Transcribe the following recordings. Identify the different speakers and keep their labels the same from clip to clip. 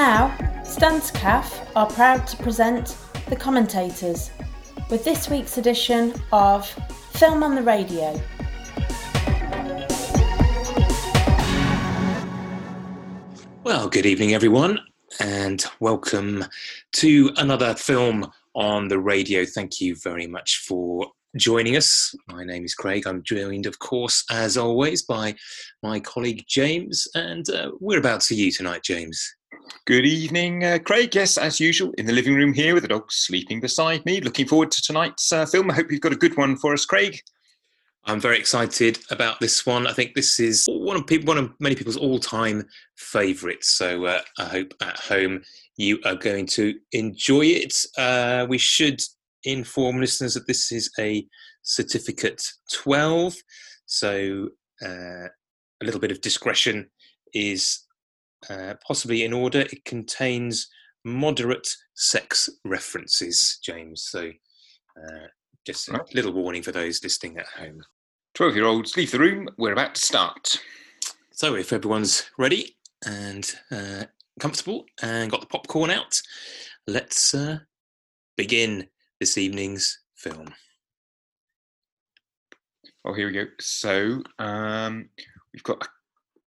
Speaker 1: now, Stuntcaf are proud to present The Commentators with this week's edition of Film on the Radio.
Speaker 2: Well, good evening, everyone, and welcome to another film on the radio. Thank you very much for joining us. My name is Craig. I'm joined, of course, as always, by my colleague James. And uh, are about to you tonight, James?
Speaker 3: Good evening, uh, Craig. Yes, as usual, in the living room here with the dog sleeping beside me. Looking forward to tonight's uh, film. I hope you've got a good one for us, Craig.
Speaker 2: I'm very excited about this one. I think this is one of people, one of many people's all-time favourites. So uh, I hope at home you are going to enjoy it. Uh, we should inform listeners that this is a certificate 12, so uh, a little bit of discretion is uh, possibly in order. It contains moderate sex references, James. So uh, just a little warning for those listening at home.
Speaker 3: 12 year olds, leave the room. We're about to start.
Speaker 2: So, if everyone's ready and uh, comfortable and got the popcorn out, let's uh, begin this evening's film.
Speaker 3: Oh, here we go. So, um, we've got a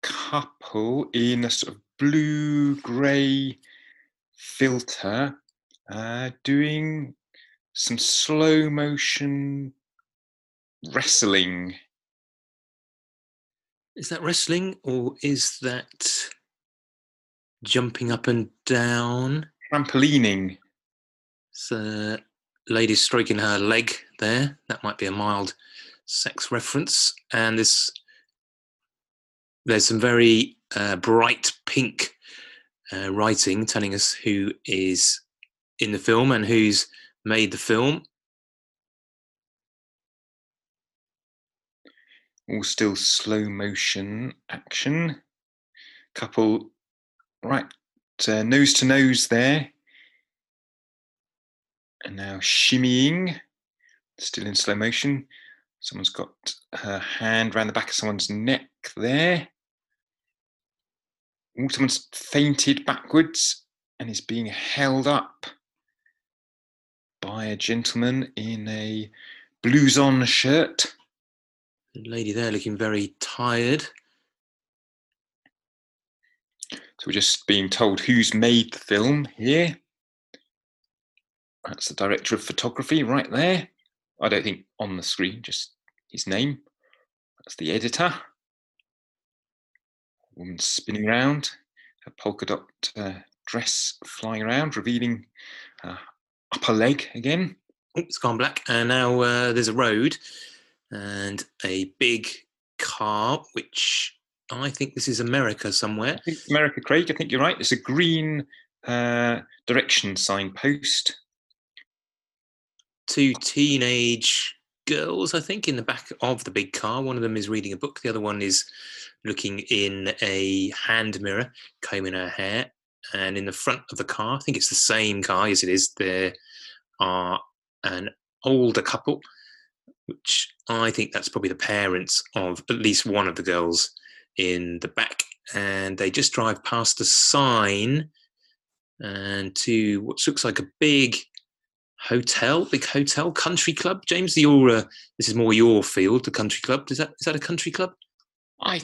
Speaker 3: couple in a sort of blue grey filter uh, doing some slow motion wrestling.
Speaker 2: Is that wrestling or is that jumping up and down?
Speaker 3: Trampolining.
Speaker 2: So, lady stroking her leg there. That might be a mild sex reference. And this, there's some very uh, bright pink uh, writing telling us who is in the film and who's made the film.
Speaker 3: All still slow motion action. Couple right uh, nose to nose there. And now shimmying, still in slow motion. Someone's got her hand around the back of someone's neck there. Someone's fainted backwards and is being held up by a gentleman in a blouson shirt.
Speaker 2: The lady there looking very tired.
Speaker 3: So we're just being told who's made the film here. That's the director of photography right there. I don't think on the screen, just his name. That's the editor. Woman spinning around, her polka dot uh, dress flying around, revealing her upper leg again.
Speaker 2: It's gone black. And now uh, there's a road and a big car, which I think this is America somewhere.
Speaker 3: America, Craig. I think you're right. It's a green uh, direction signpost
Speaker 2: two teenage girls, I think, in the back of the big car. One of them is reading a book, the other one is looking in a hand mirror, combing her hair. And in the front of the car, I think it's the same car as it is, there are an older couple, which I think that's probably the parents of at least one of the girls in the back. And they just drive past a sign and to what looks like a big hotel, big hotel, country club. James, your uh, this is more your field, the country club. Is that is that a country club?
Speaker 3: I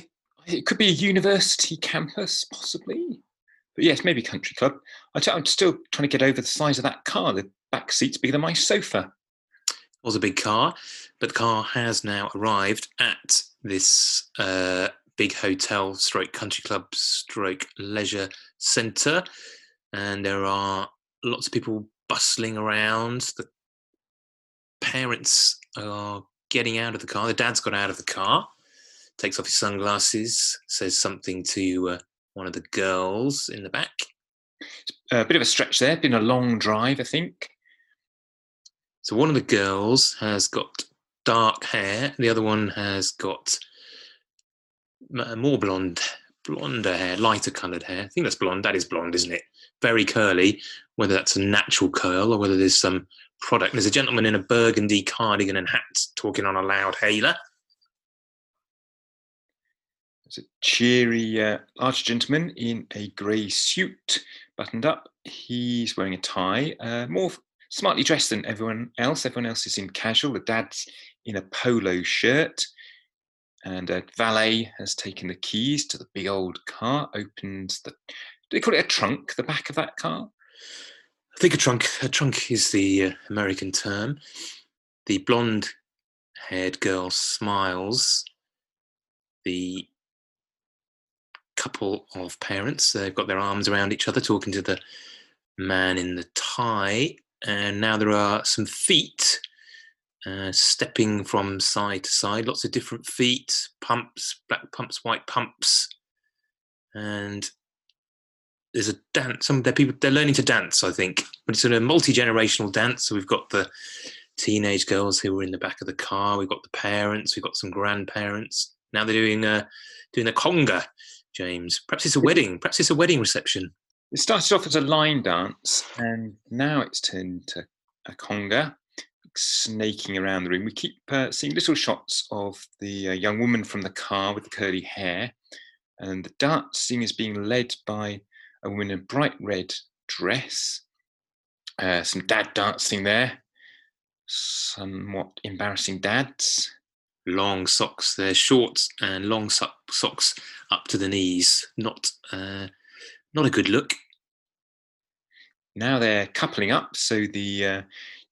Speaker 3: it could be a university campus, possibly. But yes, maybe country club. I t- I'm still trying to get over the size of that car. The back seat's bigger than my sofa.
Speaker 2: It was a big car, but the car has now arrived at this uh, big hotel, stroke country club, stroke leisure centre, and there are lots of people bustling around. The parents are getting out of the car. The dad's got out of the car, takes off his sunglasses, says something to uh, one of the girls in the back.
Speaker 3: A bit of a stretch there. Been a long drive, I think.
Speaker 2: So one of the girls has got dark hair. The other one has got more blonde, blonder hair, lighter coloured hair. I think that's blonde. That is blonde, isn't it? Very curly whether that's a natural curl or whether there's some product. There's a gentleman in a burgundy cardigan and hat talking on a loud hailer.
Speaker 3: There's a cheery, uh, large gentleman in a grey suit buttoned up. He's wearing a tie, uh, more smartly dressed than everyone else. Everyone else is in casual. The dad's in a polo shirt. And a valet has taken the keys to the big old car, opens the, do they call it a trunk, the back of that car?
Speaker 2: I think a trunk. A trunk is the uh, American term. The blonde-haired girl smiles. The couple of parents, they've got their arms around each other, talking to the man in the tie. And now there are some feet uh, stepping from side to side. Lots of different feet, pumps, black pumps, white pumps, and there's a dance. Some they're people they're learning to dance, I think, but it's a multi generational dance. So we've got the teenage girls who were in the back of the car. We've got the parents. We've got some grandparents. Now they're doing a doing a conga. James, perhaps it's a wedding. Perhaps it's a wedding reception.
Speaker 3: It started off as a line dance, and now it's turned to a conga, snaking around the room. We keep uh, seeing little shots of the uh, young woman from the car with the curly hair, and the dancing is being led by a woman in a bright red dress. Uh, some dad dancing there, somewhat embarrassing dads.
Speaker 2: Long socks. They're shorts and long so- socks up to the knees. Not uh, not a good look.
Speaker 3: Now they're coupling up. So the uh,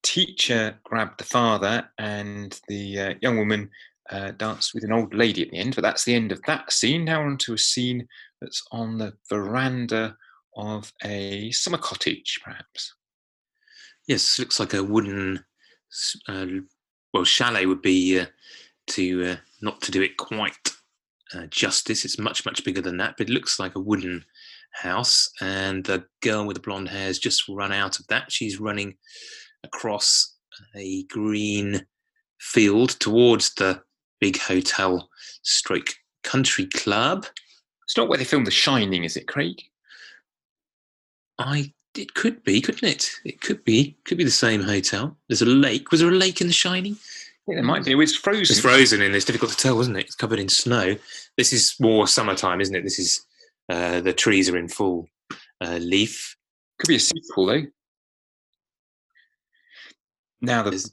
Speaker 3: teacher grabbed the father, and the uh, young woman uh, danced with an old lady at the end. But that's the end of that scene. Now on to a scene that's on the veranda of a summer cottage, perhaps.
Speaker 2: Yes, looks like a wooden. Uh, well, chalet would be uh, to uh, not to do it quite uh, justice. It's much much bigger than that, but it looks like a wooden house. And the girl with the blonde hair has just run out of that. She's running across a green field towards the big hotel stroke country club.
Speaker 3: It's not where they filmed The Shining, is it, Craig?
Speaker 2: I it could be, couldn't it? It could be. Could be the same hotel. There's a lake. Was there a lake in The Shining?
Speaker 3: Yeah, there might be. It was frozen.
Speaker 2: It's frozen and it's difficult to tell, wasn't it? It's covered in snow. This is more summertime, isn't it? This is uh, the trees are in full uh, leaf.
Speaker 3: Could be a sequel though. Now the
Speaker 2: There's-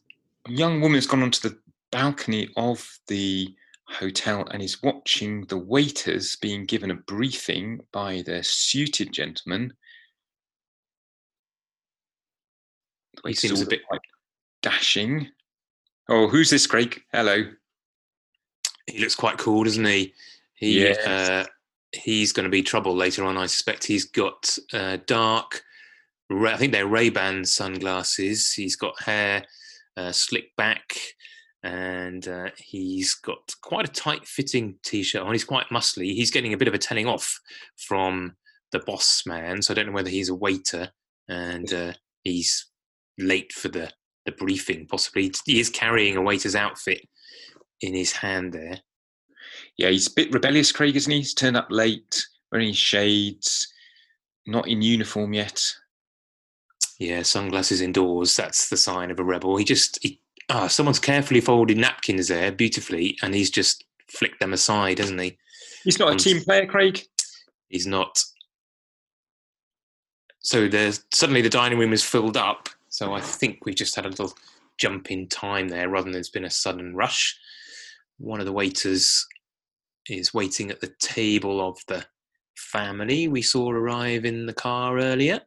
Speaker 3: young woman's gone onto the balcony of the hotel and is watching the waiters being given a briefing by the suited gentleman. The
Speaker 2: He
Speaker 3: waiters
Speaker 2: seems
Speaker 3: all
Speaker 2: a bit-
Speaker 3: quite dashing. Oh, who's this, Craig? Hello.
Speaker 2: He looks quite cool, doesn't he? He
Speaker 3: Yes.
Speaker 2: uh, he's going to be trouble later on. I suspect he's got uh, dark. I think they're Ray Ban sunglasses. He's got hair uh, slicked back, and uh, he's got quite a tight fitting t-shirt on. He's quite muscly. He's getting a bit of a telling off from the boss man. So I don't know whether he's a waiter and uh, he's late for the the briefing. Possibly he is carrying a waiter's outfit in his hand there.
Speaker 3: Yeah, he's a bit rebellious, Craig, isn't he? He's turned up late, wearing shades, not in uniform yet.
Speaker 2: Yeah, sunglasses indoors. That's the sign of a rebel. He just, he, ah, someone's carefully folded napkins there beautifully, and he's just flicked them aside, hasn't he?
Speaker 3: He's not a
Speaker 2: Um,
Speaker 3: team player, Craig.
Speaker 2: He's not. So there's suddenly the dining room is filled up. So I think we've just had a little jump in time there, rather than there's been a sudden rush. One of the waiters is waiting at the table of the family we saw arrive in the car earlier.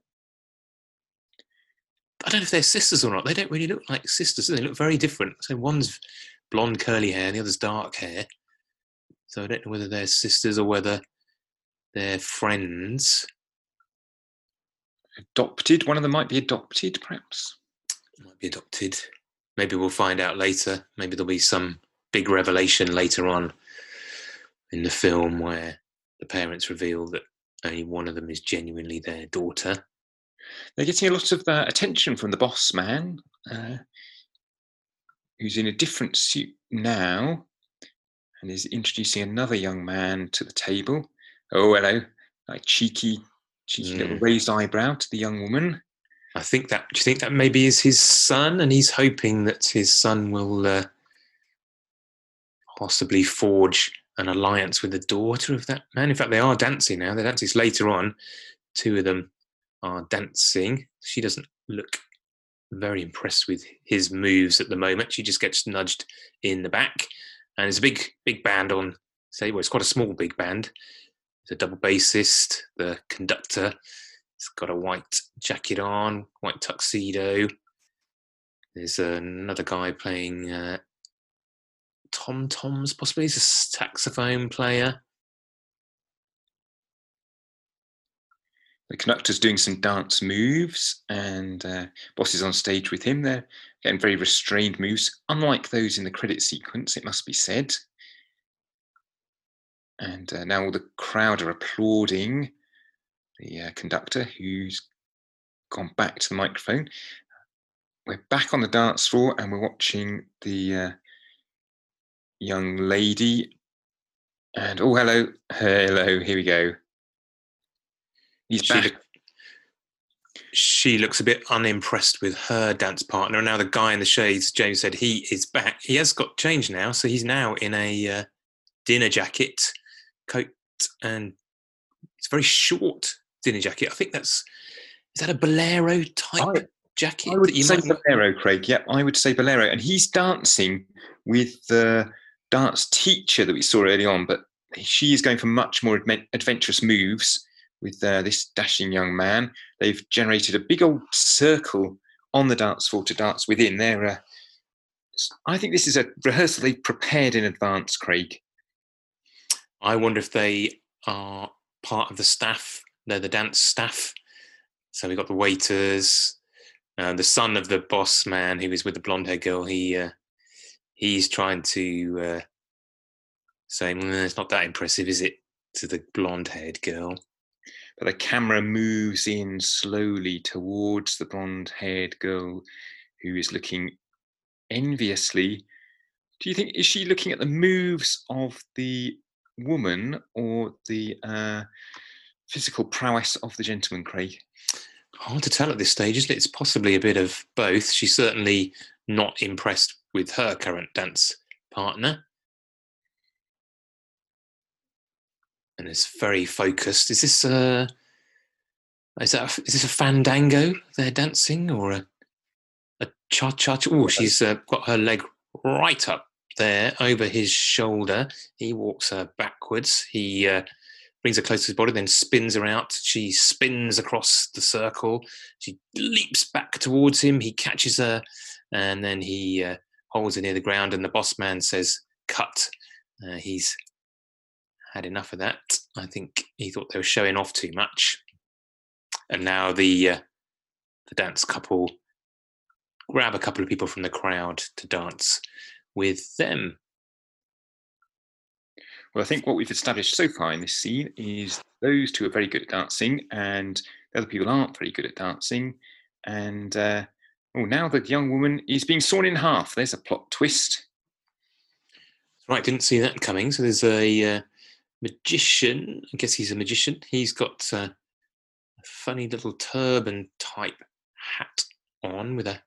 Speaker 2: I don't know if they're sisters or not. They don't really look like sisters. They look very different. So one's blonde curly hair, and the other's dark hair. So I don't know whether they're sisters or whether they're friends.
Speaker 3: Adopted. One of them might be adopted, perhaps.
Speaker 2: Might be adopted. Maybe we'll find out later. Maybe there'll be some big revelation later on in the film where the parents reveal that only one of them is genuinely their daughter.
Speaker 3: They're getting a lot of uh, attention from the boss man, uh, who's in a different suit now and is introducing another young man to the table. Oh, hello. Like cheeky, cheeky little
Speaker 2: Mm.
Speaker 3: raised eyebrow to the young woman.
Speaker 2: I think that. Do you think that maybe is his son, and he's hoping that his son will uh, possibly forge an alliance with the daughter of that man? In fact, they are dancing now. They're dancing later on. Two of them are dancing. She doesn't look very impressed with his moves at the moment. She just gets nudged in the back, and there's a big, big band on. Say, well, it's quite a small big band. The double bassist, the conductor. He's got a white jacket on, white tuxedo. There's another guy playing uh, tom toms, possibly. He's a saxophone player.
Speaker 3: The conductor's doing some dance moves, and uh, Boss is on stage with him. They're getting very restrained moves, unlike those in the credit sequence, it must be said. And uh, now all the crowd are applauding the uh, conductor who's gone back to the microphone. We're back on the dance floor and we're watching the uh, young lady. And oh, hello, hello, here we go. He's
Speaker 2: She
Speaker 3: back.
Speaker 2: she looks a bit unimpressed with her dance partner. And now the guy in the shades, James said, he is back. He has got changed now, so he's now in a uh, dinner jacket, coat, and it's a very short dinner jacket. I think that's is that a bolero type
Speaker 3: I-
Speaker 2: jacket
Speaker 3: I would
Speaker 2: you
Speaker 3: say
Speaker 2: might
Speaker 3: Bolero, Craig. Yep, I would say Bolero. And he's dancing with the dance teacher that we saw early on, but she is going for much more adven- adventurous moves with uh, this dashing young man. They've generated a big old circle on the dance floor to dance within. They're, uh, I think this is a rehearsal they've prepared in advance, Craig.
Speaker 2: I wonder if they are part of the staff. They're the dance staff. So we've got the waiters, uh, the son of the boss man who is with the blonde haired girl. He uh, he's trying to uh, say, "Mm, "It's not that impressive, is it?" To the blonde haired girl.
Speaker 3: But the camera moves in slowly towards the blonde haired girl who is looking enviously. Do you think, is she looking at the moves of the woman or the uh, physical prowess of the gentleman, Craig?
Speaker 2: Hard to tell at this stage, isn't it? It's possibly a bit of both. She's certainly not impressed with her current dance partner. And it's very focused. Is this a is that is this a fandango they're dancing or a a cha cha? Oh, she's uh, got her leg right up there over his shoulder. He walks her backwards. He uh, brings her close to his body, then spins her out. She spins across the circle. She leaps back towards him. He catches her, and then he uh, holds her near the ground. And the boss man says, "Cut." Uh, he's had enough of that. I think he thought they were showing off too much. And now the uh, the dance couple grab a couple of people from the crowd to dance with them.
Speaker 3: Well, I think what we've established so far in this scene is those two are very good at dancing, and the other people aren't very good at dancing. And uh, oh, now the young woman is being sawn in half. There's a plot twist.
Speaker 2: Right, didn't see that coming. So there's a uh, magician. I guess he's a magician. He's got uh, a funny little turban type hat on with a.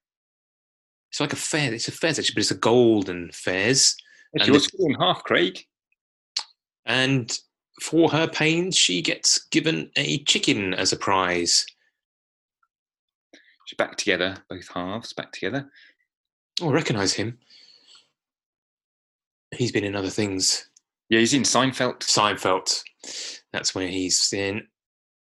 Speaker 2: It's like a fez. It's a fez actually, but it's a golden fez.
Speaker 3: Yes,
Speaker 2: And
Speaker 3: You're
Speaker 2: the-
Speaker 3: sawn in half, Craig.
Speaker 2: And for her pains, she gets given a chicken as a prize.
Speaker 3: She's back together, both halves back together.
Speaker 2: Oh, I recognise him. He's been in other things.
Speaker 3: Yeah, he's in Seinfeld.
Speaker 2: Seinfeld. That's where he's in.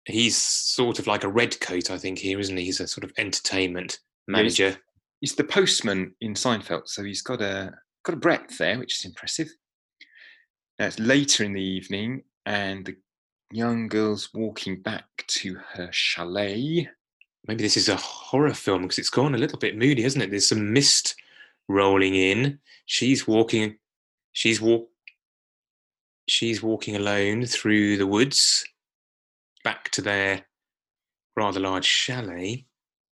Speaker 2: He's sort of like a red coat, I think, here, isn't he? He's a sort of entertainment
Speaker 3: Yeah, he's-
Speaker 2: manager.
Speaker 3: He's the postman in Seinfeld, so he's got a got a breadth there, which is impressive. Now it's later in the evening, and the young girl's walking back to her chalet.
Speaker 2: Maybe this is a horror film because it's gone a little bit moody, hasn't it? There's some mist rolling in. She's walking. She's walk. She's walking alone through the woods, back to their rather large chalet.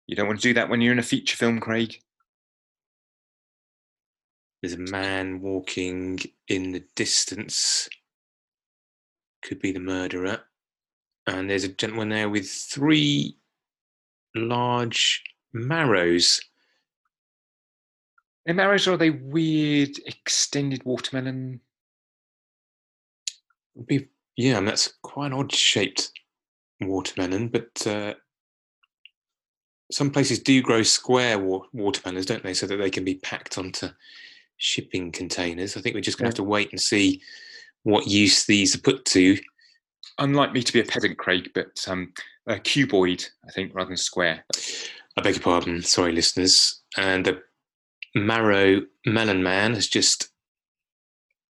Speaker 3: You don't want to do that when you're in a feature film, Craig.
Speaker 2: There's a man walking in the distance. Could be the murderer. And there's a gentleman there with three large marrows.
Speaker 3: Are marrows or are they weird extended watermelon?
Speaker 2: Be yeah, and that's quite an odd shaped watermelon, but uh, some places do grow square wa- watermelons, don't they, so that they can be packed onto shipping containers. I think we're just going to
Speaker 3: Yeah.
Speaker 2: have to wait and see what use these are put to.
Speaker 3: Unlike me to be a pedant, Craig, but um, a cuboid, I think, rather than square.
Speaker 2: I beg your pardon, sorry, listeners. And the Marrow Melon Man has just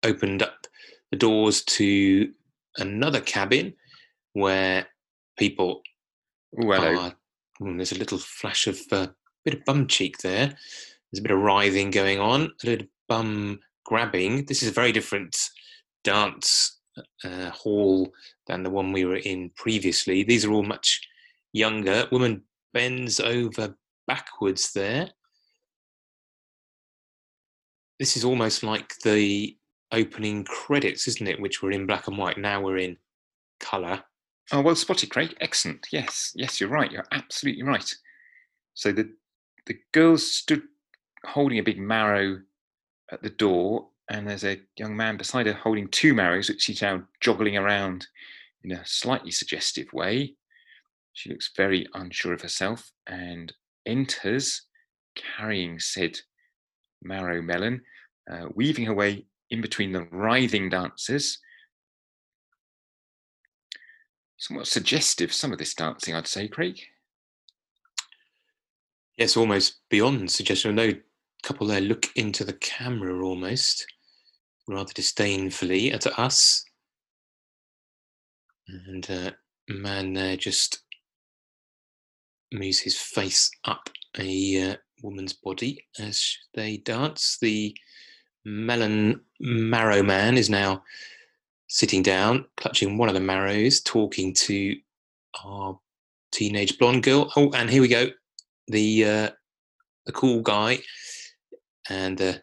Speaker 2: opened up the doors to another cabin where people
Speaker 3: well,
Speaker 2: are. mm, there's a little flash of a bit of bum cheek there. There's a bit of writhing going on, a little bum grabbing. This is a very different dance uh, hall than the one we were in previously. These are all much younger. Woman bends over backwards there. This is almost like the opening credits, isn't it? Which were in black and white. Now we're in colour.
Speaker 3: Oh, well spotted, Craig. Excellent. Yes, yes, you're right. You're absolutely right. So the the girls stood holding a big marrow at the door, and there's a young man beside her holding two marrows, which she's now joggling around in a slightly suggestive way. She looks very unsure of herself and enters carrying said marrow melon, uh, weaving her way in between the writhing dancers. Somewhat suggestive, some of this dancing, I'd say, Craig.
Speaker 2: Yes, almost beyond suggestion. No couple there look into the camera almost, rather disdainfully at us. And uh, man there just moves his face up a uh, woman's body as they dance. The melon marrow man is now sitting down, clutching one of the marrows, talking to our teenage blonde girl. Oh, and here we go the uh, the cool guy and the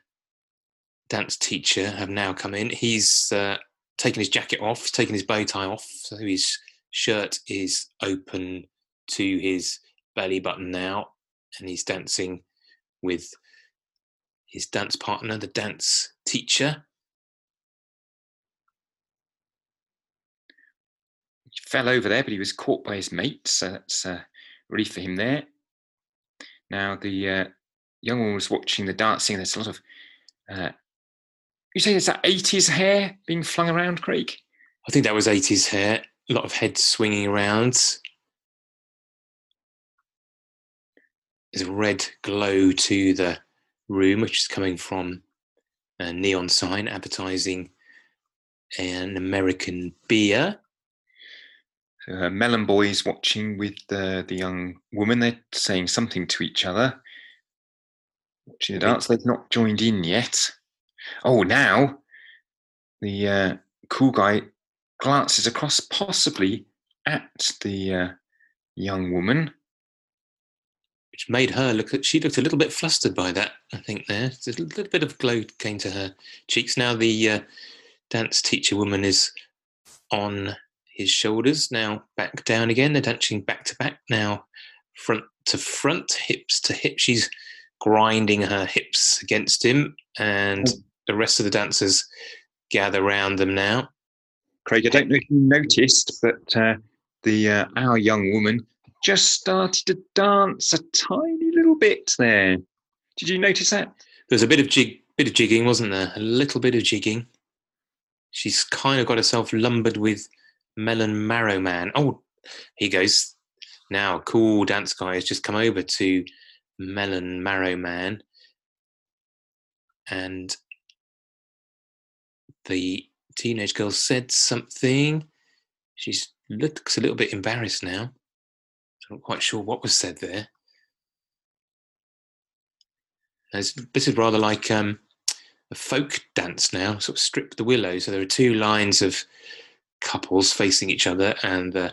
Speaker 2: dance teacher have now come in. He's uh, taken his jacket off, he's taken his bow tie off, so his shirt is open to his belly button now, and he's dancing with his dance partner, the dance teacher.
Speaker 3: He fell over there, but he was caught by his mate, so that's uh, relief for him there. Now the uh, young woman was watching the dancing. There's a lot of. Uh, you say there's that 80s hair being flung around, Craig?
Speaker 2: I think that was 80s hair, a lot of heads swinging around. There's a red glow to the room, which is coming from a neon sign advertising an American beer.
Speaker 3: Uh, Melon Boys watching with the, the young woman. They're saying something to each other. Watching the dance. They've not joined in yet. Oh, now the uh, cool guy glances across, possibly at the uh, young woman.
Speaker 2: Which made her look she looked a little bit flustered by that i think there. There's a little bit of glow came to her cheeks. Now the uh, dance teacher woman is on his shoulders. Now back down again. They're dancing back to back. Now front to front hips to hip. She's grinding her hips against him and the rest of the dancers gather round them now.
Speaker 3: Craig, I don't know if you noticed, but uh, the uh, our young woman just started to dance a tiny little bit there. Did you notice that?
Speaker 2: There was a bit of jig, bit of jigging, wasn't there? A little bit of jigging. She's kind of got herself lumbered with Melon Marrow Man. Oh, he goes. Now, cool dance guy has just come over to Melon Marrow Man, and the teenage girl said something. She looks a little bit embarrassed now. Not quite sure what was said there. This is rather like um, a folk dance now, sort of strip the willow. So there are two lines of couples facing each other, and the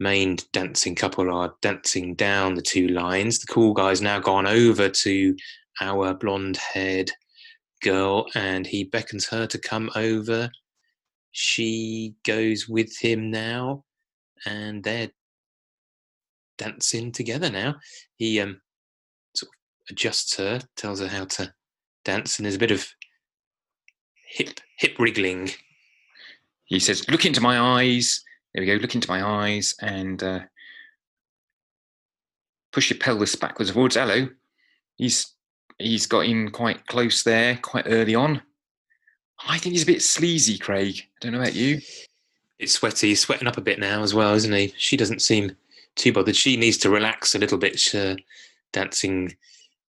Speaker 2: main dancing couple are dancing down the two lines. The cool guy's now gone over to our blonde haired girl, and he beckons her to come over. She goes with him now, and they're dancing together now. He um, sort of adjusts her, tells her how to dance, and there's a bit of hip hip wriggling.
Speaker 3: He says, "Look into my eyes." There we go. Look into my eyes and uh, push your pelvis backwards and forwards. Hello. He's he's got in quite close there, quite early on. I think he's a bit sleazy, Craig. I don't know about you.
Speaker 2: It's sweaty. He's sweating up a bit now as well, isn't he? She doesn't seem too bothered. She needs to relax a little bit. Uh, dancing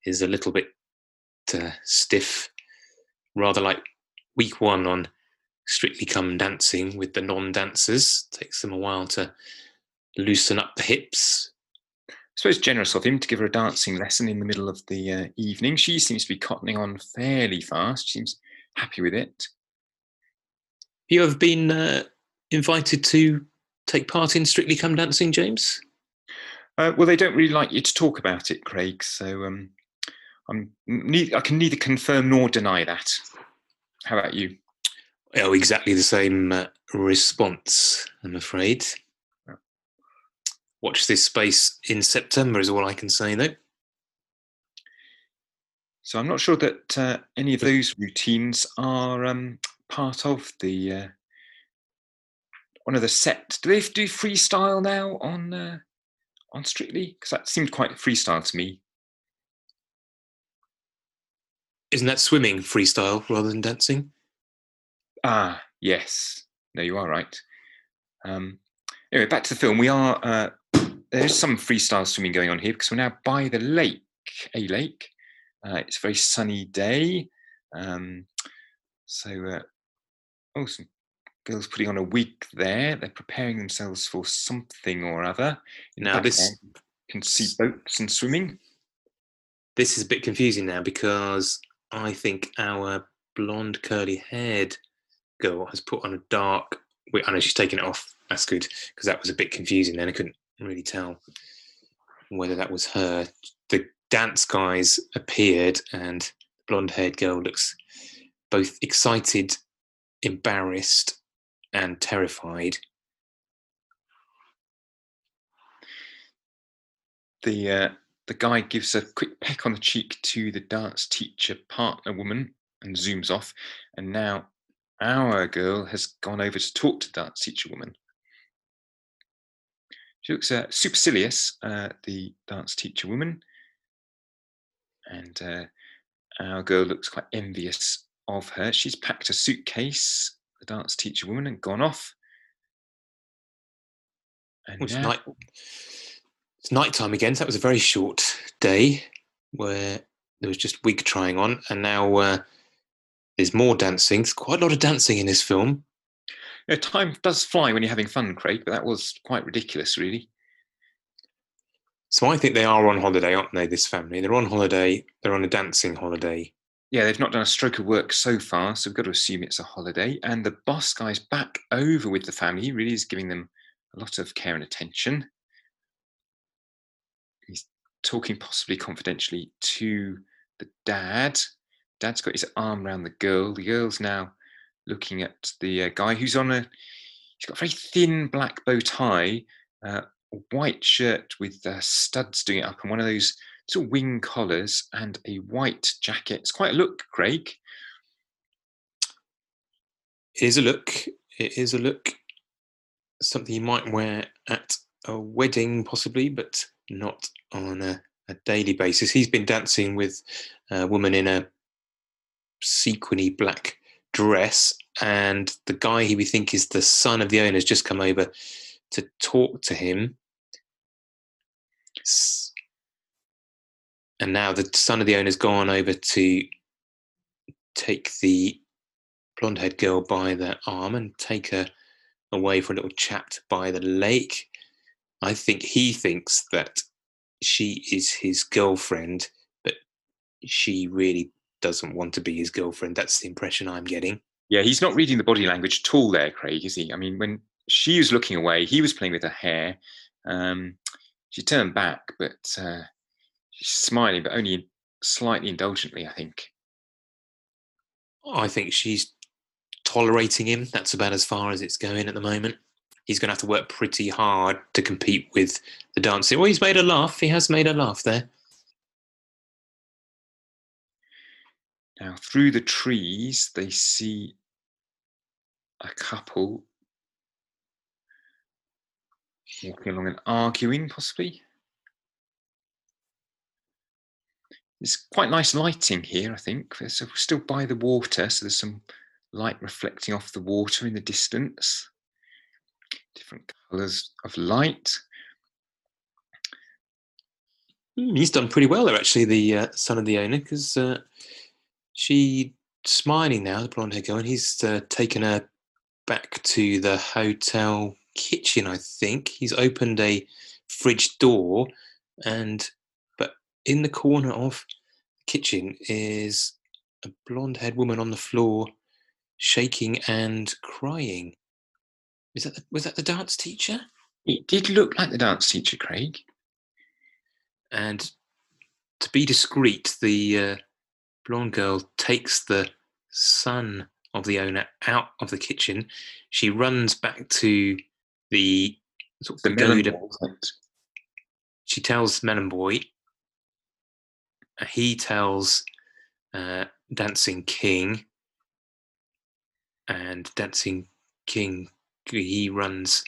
Speaker 2: is a little bit uh, stiff, rather like week one on Strictly Come Dancing with the non-dancers. Takes them a while to loosen up the hips.
Speaker 3: I suppose generous of him to give her a dancing lesson in the middle of the uh, evening. She seems to be cottoning on fairly fast. She seems happy with it.
Speaker 2: You have been uh, invited to take part in Strictly Come Dancing, James?
Speaker 3: Uh, well, they don't really like you to talk about it, Craig. So um, I'm ne- I can neither confirm nor deny that. How about you?
Speaker 2: Oh, exactly the same uh, response, I'm afraid. Watch this space in September is all I can say, though.
Speaker 3: So I'm not sure that uh, any of those routines are um, part of the uh, one of the set. Do they do freestyle now on uh, on Strictly? Because that seemed quite freestyle to me.
Speaker 2: Isn't that swimming freestyle rather than dancing?
Speaker 3: Ah, yes. No, you are right. Um, anyway, back to the film. We are uh, there's some freestyle swimming going on here because we're now by the lake, a lake. Uh, it's a very sunny day. Um, so, uh, oh, some girls putting on a wig there. They're preparing themselves for something or other. In
Speaker 2: Now this
Speaker 3: can see boats and swimming.
Speaker 2: this is a bit confusing now because I think our blonde curly haired girl has put on a dark. Wait, I know she's taken it off. That's good because that was a bit confusing. Then I couldn't really tell whether that was her. The dance guys appeared, and the blonde haired girl looks both excited, embarrassed, and terrified.
Speaker 3: the uh, the guy gives a quick peck on the cheek to the dance teacher partner woman and zooms off. And now our girl has gone over to talk to the dance teacher woman. She looks uh, supercilious, uh, the dance teacher woman, and uh, our girl looks quite envious of her. She's packed a suitcase, the dance teacher woman, and gone off. And
Speaker 2: Well, It's
Speaker 3: now-
Speaker 2: night. It's night time again. So that was a very short day where there was just wig trying on, and now uh, there's more dancing. There's quite a lot of dancing in this film.
Speaker 3: Yeah, time does fly when you're having fun, Craig, but that was quite ridiculous, really.
Speaker 2: So I think they are on holiday, aren't they? This family. They're on holiday. They're on a dancing holiday.
Speaker 3: Yeah, they've not done a stroke of work so far, so we've got to assume it's a holiday. And the boss guy's back over with the family. He really is giving them a lot of care and attention. He's talking possibly confidentially to the dad. Dad's got his arm around the girl. The girl's now looking at the uh, guy who's on a. He's got a very thin black bow tie, uh, white shirt with uh, studs doing it up, and one of those sort of wing collars, and a white jacket. It's quite a look, Craig.
Speaker 2: It is a look. It is a look. Something you might wear at a wedding, possibly, but not on a, a daily basis. He's been dancing with a woman in a sequiny black dress, and the guy who we think is the son of the owner has just come over to talk to him. And now the son of the owner's gone over to take the blonde haired girl by the arm and take her away for a little chat by the lake. I think he thinks that she is his girlfriend, but she really doesn't want to be his girlfriend. That's the impression I'm getting.
Speaker 3: Yeah, he's not reading the body language at all there, Craig, is he? I mean, when she was looking away, he was playing with her hair. Um, she turned back, but uh, smiling, but only slightly indulgently, I think.
Speaker 2: I think she's tolerating him. That's about as far as it's going at the moment. He's going to have to work pretty hard to compete with the dancing. Well, oh, he's made her laugh. He has made her laugh there.
Speaker 3: Now, through the trees, they see a couple walking along and arguing, possibly. It's quite nice lighting here, I think. It's still by the water, so there's some light reflecting off the water in the distance. Different colours of light.
Speaker 2: Mm, he's done pretty well there, actually, the uh, son of the owner, because uh, she smiling now, the blonde hair girl, and he's uh, taken her back to the hotel kitchen. I think he's opened a fridge door, and in the corner of the kitchen is a blonde-haired woman on the floor, shaking and crying. Is that the, was that the dance teacher?
Speaker 3: It did look like the dance teacher, Craig.
Speaker 2: And to be discreet, the uh, blonde girl takes the son of the owner out of the kitchen. She runs back to the sort of
Speaker 3: The
Speaker 2: pagoda. She tells Melon Boy. Uh, He tells uh, Dancing King. And Dancing King, he runs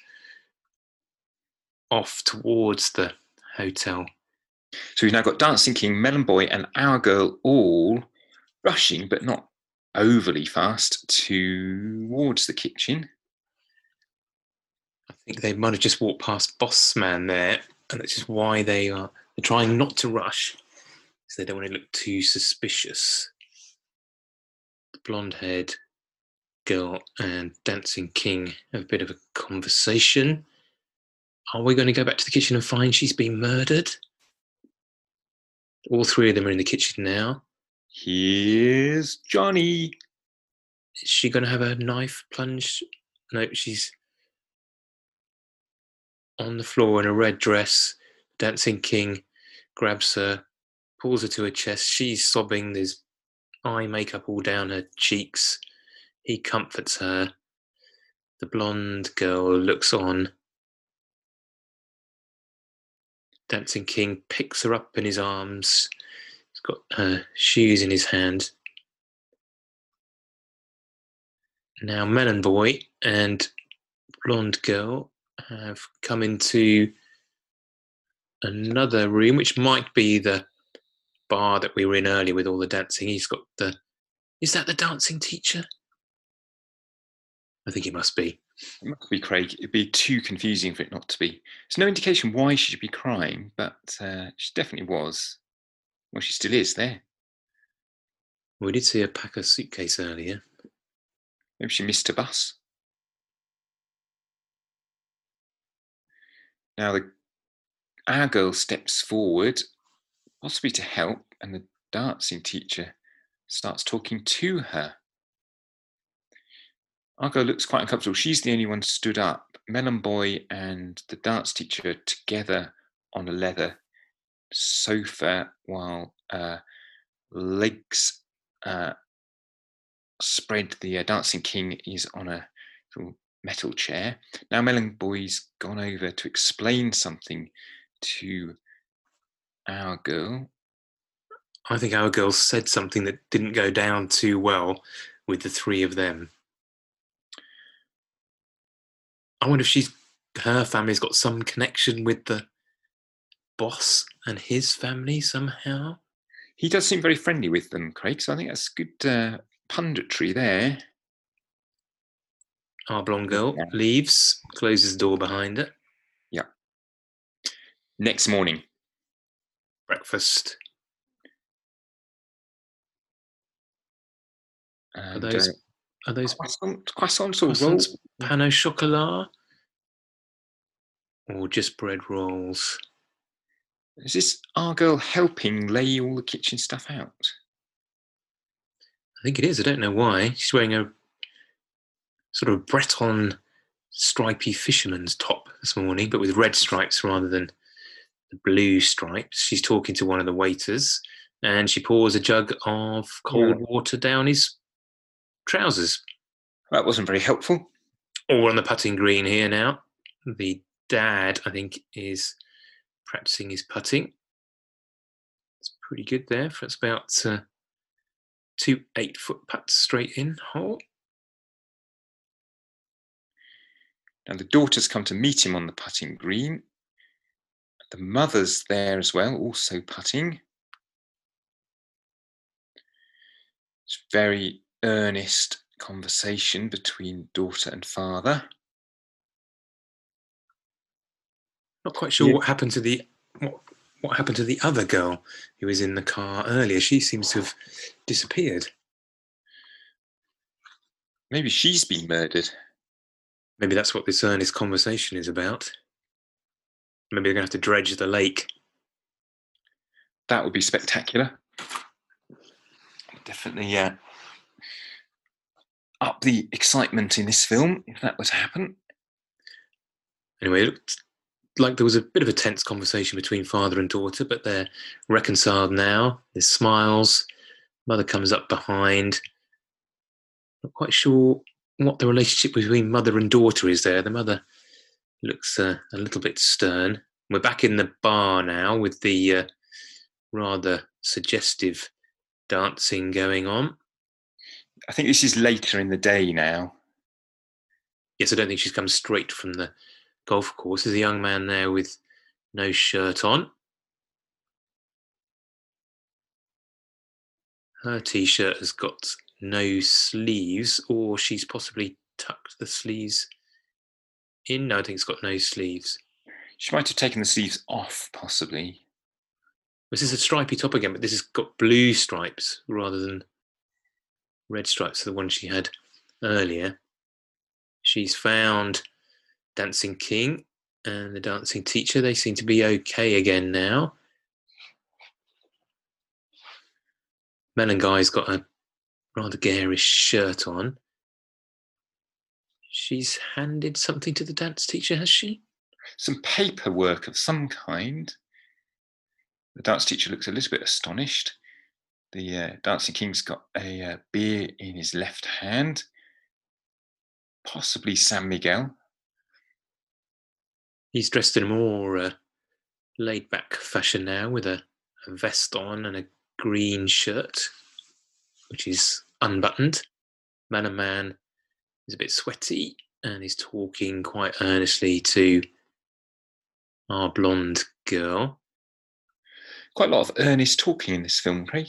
Speaker 2: off towards the hotel.
Speaker 3: So we've now got Dancing King, Melon Boy, and Our Girl all rushing, but not overly fast, towards the kitchen.
Speaker 2: I think they might have just walked past Boss Man there, and that's just why they are they're trying not to rush, so they don't want to look too suspicious. The blonde-haired girl and Dancing King have a bit of a conversation. Are we going to go back to the kitchen and find she's been murdered? All three of them are in the kitchen now.
Speaker 3: Here's Johnny.
Speaker 2: Is she going to have a knife plunge? No, she's on the floor in a red dress. Dancing King grabs her, pulls her to her chest. She's sobbing. There's eye makeup all down her cheeks. He comforts her. The blonde girl looks on. Dancing King picks her up in his arms. He's got her shoes in his hand. Now, Melon Boy and Blonde Girl have come into another room, which might be the bar that we were in earlier with all the dancing. He's got the. Is that the dancing teacher? I think it must be.
Speaker 3: It must be Craig. It'd be too confusing for it not to be. There's no indication why she should be crying, but uh, she definitely was. Well, she still is there.
Speaker 2: We did see her pack a suitcase earlier.
Speaker 3: Maybe she missed a bus. Now the our girl steps forward, possibly to help, and the dancing teacher starts talking to her. Argo looks quite uncomfortable. She's the only one stood up. Melon Boy and the dance teacher together on a leather sofa while uh, legs uh, spread. The uh, dancing king is on a metal chair. Now Melon Boy's gone over to explain something to our girl.
Speaker 2: I think our girl said something that didn't go down too well with the three of them. I wonder if she's her family's got some connection with the boss and his family somehow.
Speaker 3: He does seem very friendly with them, Craig. So I think that's good uh, punditry there.
Speaker 2: Our blonde girl
Speaker 3: Yeah.
Speaker 2: leaves, closes the door behind her. Yeah.
Speaker 3: Next morning,
Speaker 2: Breakfast.
Speaker 3: and,
Speaker 2: those
Speaker 3: uh,
Speaker 2: Are those
Speaker 3: croissant, croissants or
Speaker 2: croissants
Speaker 3: rolls?
Speaker 2: pain au chocolat? Or just bread rolls?
Speaker 3: Is this our girl helping lay all the kitchen stuff out?
Speaker 2: I think it is. I don't know why. She's wearing a sort of Breton stripy fisherman's top this morning, but with red stripes rather than the blue stripes. She's talking to one of the waiters and she pours a jug of cold water down his trousers.
Speaker 3: That wasn't very helpful.
Speaker 2: All on the putting green here now. The dad, I think, is practicing his putting. It's pretty good there. For it's about uh, two eight foot putts straight in hole.
Speaker 3: Now the daughter's come to meet him on the putting green. The mother's there as well, also putting. It's very earnest conversation between daughter and father.
Speaker 2: Not quite sure
Speaker 3: Yeah.
Speaker 2: what happened to the what, what happened to the other girl who was in the car earlier. She seems to have disappeared.
Speaker 3: Maybe she's been murdered.
Speaker 2: Maybe that's what this earnest conversation is about. Maybe they're going to have to dredge the lake.
Speaker 3: That would be spectacular. Definitely, yeah. Up the excitement in this film if that were to happen.
Speaker 2: Anyway, it looked like there was a bit of a tense conversation between father and daughter, but they're reconciled now. There's smiles. Mother comes up behind. Not quite sure what the relationship between mother and daughter is there. The mother looks uh, a little bit stern. We're back in the bar now with the uh, rather suggestive dancing going on.
Speaker 3: I think this is later in the day now.
Speaker 2: Yes, I don't think she's come straight from the golf course. There's a young man there with no shirt on. Her t shirt has got no sleeves, or she's possibly tucked the sleeves in. No, I think it's got no sleeves.
Speaker 3: She might have taken the sleeves off, possibly.
Speaker 2: This is a stripy top again, but this has got blue stripes rather than red stripes, the one she had earlier. She's found Dancing King and the dancing teacher. They seem to be okay again now. Melon Guy's got a rather garish shirt on. She's handed something to the dance teacher, has she?
Speaker 3: Some paperwork of some kind. The dance teacher looks a little bit astonished. The uh, dancing king's got a uh, beer in his left hand, possibly San Miguel.
Speaker 2: He's dressed in a more uh, laid back fashion now with a, a vest on and a green shirt, which is unbuttoned. Man and Man is a bit sweaty and he's talking quite earnestly to our blonde girl.
Speaker 3: Quite a lot of earnest talking in this film, Craig.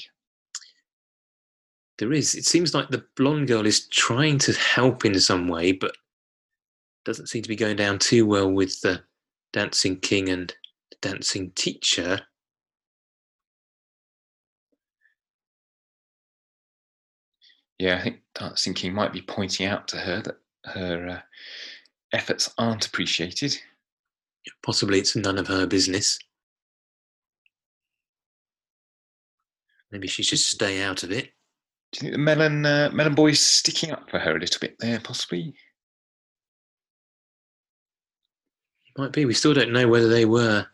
Speaker 2: There is, it seems like the blonde girl is trying to help in some way, but doesn't seem to be going down too well with the dancing king and the dancing teacher.
Speaker 3: Yeah, I think Dancing King might be pointing out to her that her uh, efforts aren't appreciated.
Speaker 2: Possibly it's none of her business. Maybe she should stay out of it.
Speaker 3: Do you think the melon uh, melon boy's sticking up for her a little bit there, possibly?
Speaker 2: Might be. We still don't know whether they were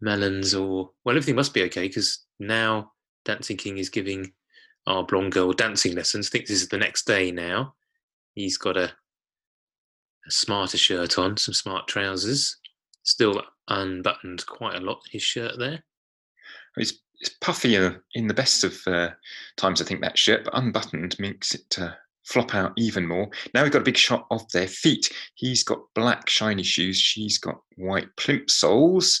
Speaker 2: melons or well, everything must be okay because now Dancing King is giving our blonde girl dancing lessons. I think this is the next day now. He's got a, a smarter shirt on, some smart trousers, still unbuttoned quite a lot. His shirt there.
Speaker 3: It's, it's puffy uh, in the best of uh, times, I think, that shirt, but unbuttoned makes it uh, flop out even more. Now we've got a big shot of their feet. He's got black shiny shoes. She's got white plimsolls.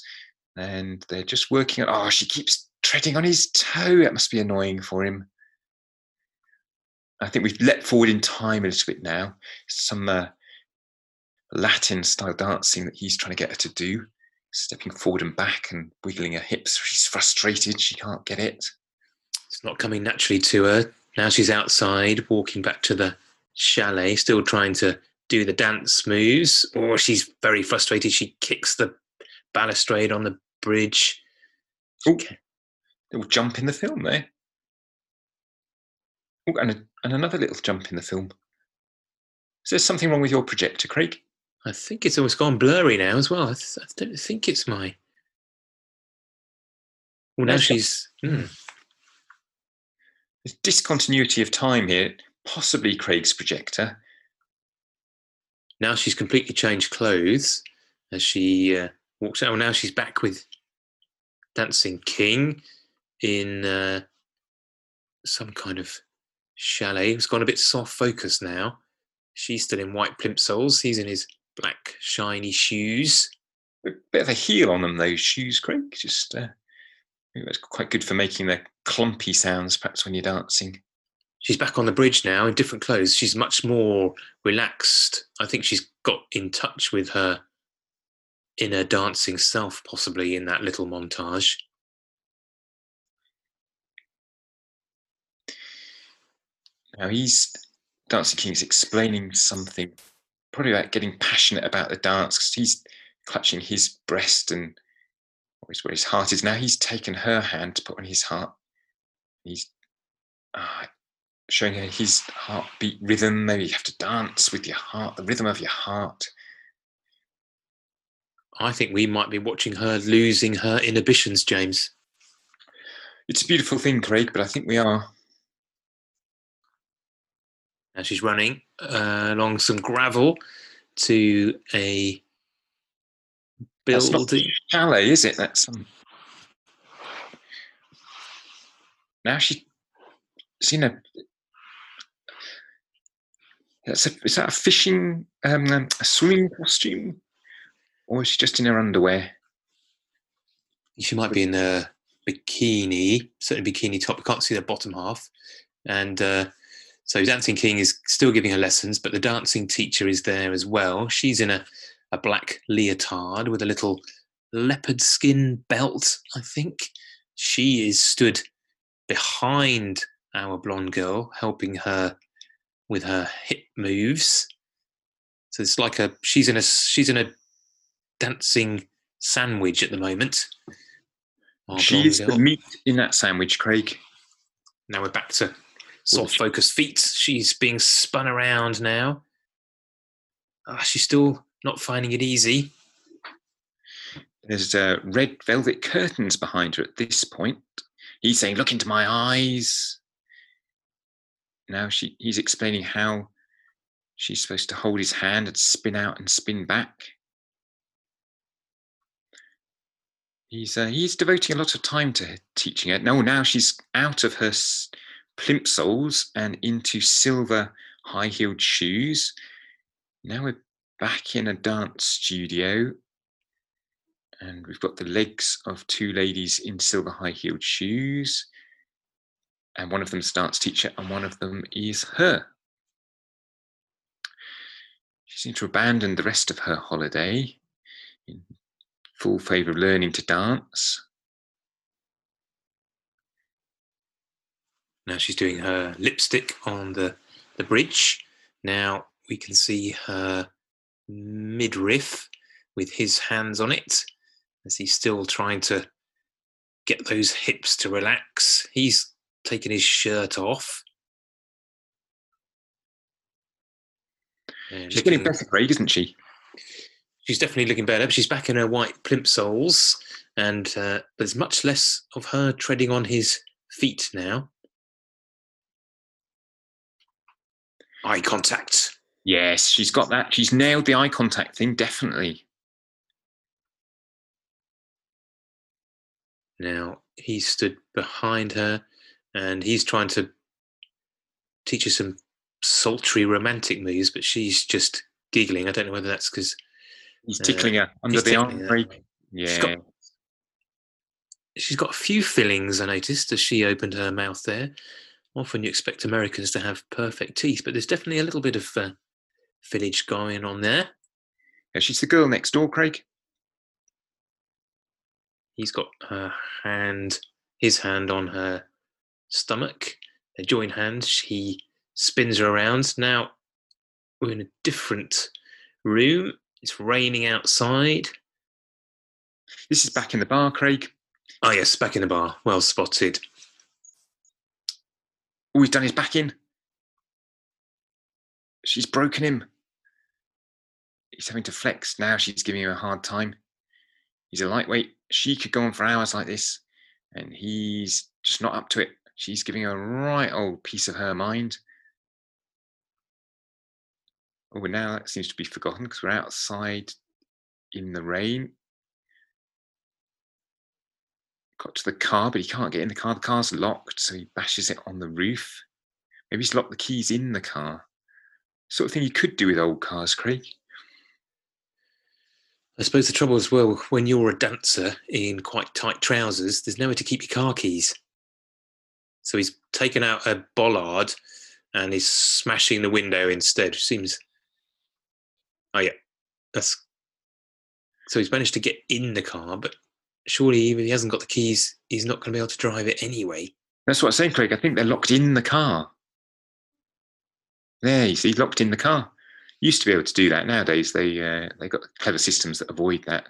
Speaker 3: And they're just working on. Oh, she keeps treading on his toe. That must be annoying for him. I think we've leapt forward in time a little bit now. Some uh, Latin style dancing that he's trying to get her to do, stepping forward and back and wiggling her hips. She's frustrated. She can't get it.
Speaker 2: It's not coming naturally to her. Now she's outside, walking back to the chalet, still trying to do the dance moves. Or she's very frustrated. She kicks the balustrade on the bridge.
Speaker 3: Oh, little jump in the film there. Oh, and, a, and another little jump in the film. Is there something wrong with your projector, Craig?
Speaker 2: I think it's almost gone blurry now as well. I, th- I don't think it's my. Well, now she's. hmm.
Speaker 3: There's discontinuity of time here. Possibly Craig's projector.
Speaker 2: Now she's completely changed clothes as she uh, walks out. Well, now she's back with Dancing King in uh, some kind of chalet. It's gone a bit soft focus now. She's still in white plimsolls. He's in his black shiny shoes.
Speaker 3: A bit of a heel on them, those shoes, Craig. Just uh, that's quite good for making the clumpy sounds, perhaps when you're dancing.
Speaker 2: she's back on the bridge now in different clothes. She's much more relaxed. I think she's got in touch with her inner dancing self, possibly in that little montage.
Speaker 3: Now he's Dancing King's explaining something, probably about getting passionate about the dance because he's clutching his breast and always where his heart is. Now he's taken her hand to put on his heart. He's uh, showing her his heartbeat rhythm. Maybe you have to dance with your heart, the rhythm of your heart.
Speaker 2: I think we might be watching her losing her inhibitions, James.
Speaker 3: It's a beautiful thing, Craig, but I think we are.
Speaker 2: Now she's running uh, along some gravel to a
Speaker 3: That's not
Speaker 2: building.
Speaker 3: chalet, is it? That's um... now she seen a. That's a, is that a fishing, um, um, a swimming costume, or is she just in her underwear?
Speaker 2: She might be in a bikini, certainly bikini top. We can't see the bottom half. And uh, so Dancing King is still giving her lessons, but the dancing teacher is there as well. She's in a, a black leotard with a little leopard skin belt, I think. She is stood behind our blonde girl, helping her with her hip moves. So it's like a she's in a she's in a dancing sandwich at the moment. Our
Speaker 3: she is the meat in that sandwich, Craig.
Speaker 2: Now we're back to soft focused feet. She's being spun around now. Ah, she's still not finding it easy.
Speaker 3: There's uh, red velvet curtains behind her at this point. He's saying, "Look into my eyes." Now she, he's explaining how she's supposed to hold his hand and spin out and spin back. He's uh, he's devoting a lot of time to teaching her. No, now she's out of her plimsolls and into silver high-heeled shoes. Now we're back in a dance studio and we've got the legs of two ladies in silver high heeled shoes. And one of them starts teacher, and one of them is her. She seems to abandon the rest of her holiday in full favour of learning to dance.
Speaker 2: Now she's doing her lipstick on the, the bridge. Now we can see her midriff with his hands on it as he's still trying to get those hips to relax. He's taken his shirt off. And
Speaker 3: She's getting better, Craig, isn't she?
Speaker 2: she's definitely looking better. She's back in her white plimsolls, and uh, there's much less of her treading on his feet now. Eye contact.
Speaker 3: Yes, she's got that. She's nailed the eye contact thing, definitely.
Speaker 2: Now he stood behind her, and he's trying to teach her some sultry romantic moves, but she's just giggling. I don't know whether that's because
Speaker 3: He's
Speaker 2: Uh,
Speaker 3: tickling her under the arm. Yeah.
Speaker 2: got- she's got a few fillings. I noticed as she opened her mouth there. Often you expect Americans to have perfect teeth, but there's definitely a little bit of uh, fillage going on there.
Speaker 3: yeah, she's the girl next door, Craig.
Speaker 2: He's got her hand, his hand on her stomach. They join hands. He spins her around. Now we're in a different room. It's raining outside.
Speaker 3: This is back in the bar, Craig.
Speaker 2: Oh yes, back in the bar. Well spotted.
Speaker 3: Oh, he's done his back in. She's broken him. He's having to flex now. She's giving him a hard time. He's a lightweight. She could go on for hours like this, and he's just not up to it. She's giving a right old piece of her mind. Oh, now that seems to be forgotten because we're outside in the rain. Got to the car, but he can't get in the car. The car's locked, so he bashes it on the roof. Maybe he's locked the keys in the car. Sort of thing you could do with old cars, Craig.
Speaker 2: I suppose the trouble as well, when you're a dancer in quite tight trousers, there's nowhere to keep your car keys. So he's taken out a bollard and he's smashing the window instead. Seems. Oh yeah, that's. So he's managed to get in the car, but surely even if he hasn't got the keys, he's not going to be able to drive it anyway.
Speaker 3: That's what I'm saying, Craig. I think they're locked in the car. There, you see, locked in the car. Used to be able to do that. Nowadays, they uh, they got clever systems that avoid that.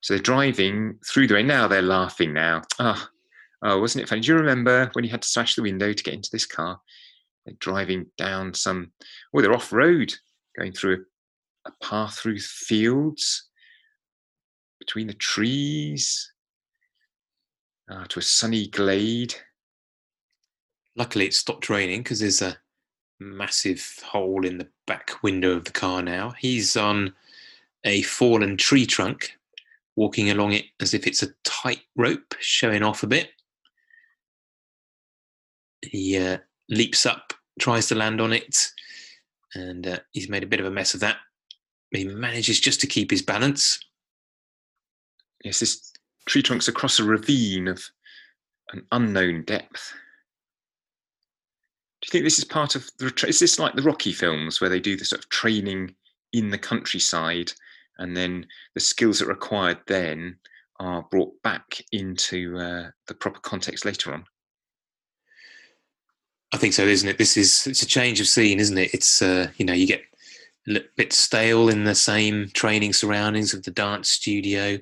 Speaker 3: So they're driving through the rain. Now they're laughing. Now, ah, oh, oh, wasn't it funny? Do you remember when you had to smash the window to get into this car? They're driving down some. Oh, they're off road, going through a, a path through fields between the trees uh, to a sunny glade.
Speaker 2: Luckily, it stopped raining because there's a massive hole in the back window of the car now. He's on a fallen tree trunk, walking along it as if it's a tight rope, showing off a bit. He uh, leaps up, tries to land on it, and uh, he's made a bit of a mess of that. He manages just to keep his balance.
Speaker 3: Yes, this tree trunk's across a ravine of an unknown depth. Do you think this is part of the? Is this like the Rocky films where they do the sort of training in the countryside, and then the skills that are required then are brought back into uh, the proper context later on?
Speaker 2: I think so, isn't it? This is it's a change of scene, isn't it? It's uh, you know you get a bit stale in the same training surroundings of the dance studio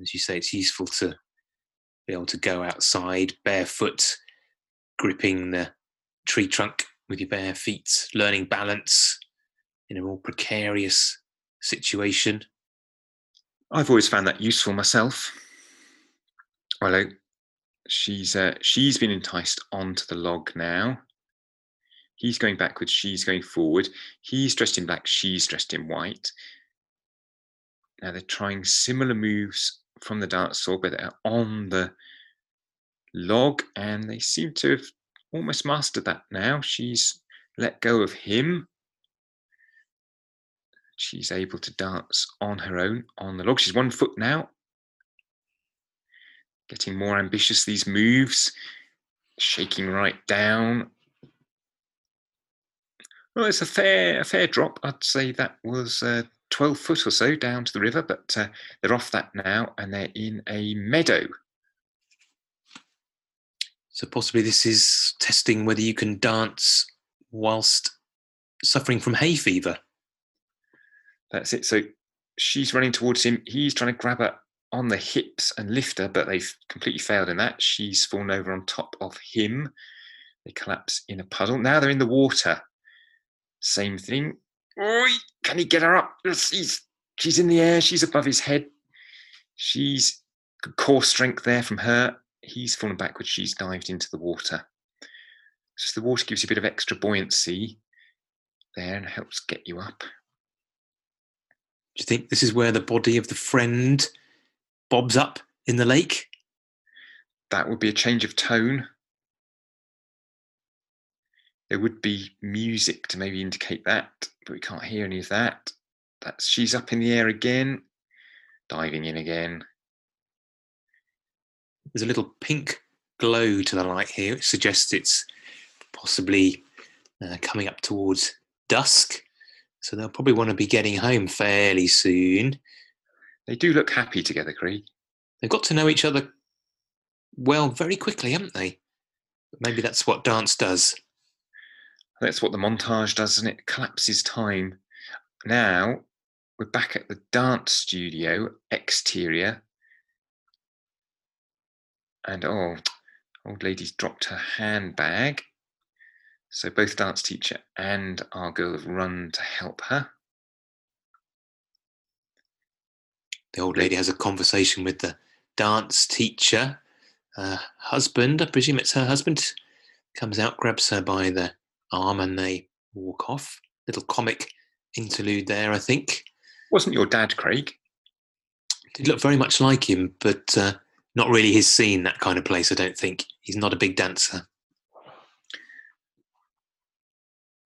Speaker 2: as you say, it's useful to be able to go outside barefoot, gripping the tree trunk with your bare feet, learning balance in a more precarious situation.
Speaker 3: I've always found that useful myself. Hello, she's uh, she's been enticed onto the log now. He's going backwards, she's going forward. He's dressed in black, she's dressed in white. Now they're trying similar moves from the dance saw, but on the log, and they seem to have almost mastered that now. She's let go of him. She's able to dance on her own on the log. She's one foot now. Getting more ambitious, these moves, shaking right down. Well, it's a fair, a fair drop. I'd say that was uh, 12 foot or so down to the river, but uh, they're off that now and they're in a meadow.
Speaker 2: So possibly this is testing whether you can dance whilst suffering from hay fever.
Speaker 3: That's it. So she's running towards him. He's trying to grab her on the hips and lift her, but they've completely failed in that. She's fallen over on top of him. They collapse in a puddle. Now they're in the water. Same thing. Oi, can he get her up? She's, she's in the air. She's above his head. She's core strength there from her. He's fallen backwards. She's dived into the water. So the water gives you a bit of extra buoyancy there and helps get you up.
Speaker 2: Do you think this is where the body of the friend bobs up in the lake?
Speaker 3: That would be a change of tone there would be music to maybe indicate that, but we can't hear any of that. That's she's up in the air again, diving in again.
Speaker 2: There's a little pink glow to the light here, which suggests it's possibly uh, coming up towards dusk. So they'll probably want to be getting home fairly soon.
Speaker 3: They do look happy together, Craig.
Speaker 2: They've got to know each other well very quickly, haven't they? Maybe that's what dance does.
Speaker 3: That's what the montage does, and it? it collapses time. Now we're back at the dance studio exterior. And oh, old lady's dropped her handbag. So both dance teacher and our girl have run to help her.
Speaker 2: The old lady has a conversation with the dance teacher. Husband, I presume it's her husband, comes out, grabs her by the arm and they walk off. Little comic interlude there, I think.
Speaker 3: Wasn't your dad Craig?
Speaker 2: Did look very much like him, but uh, not really his scene, that kind of place, I don't think. He's not a big dancer.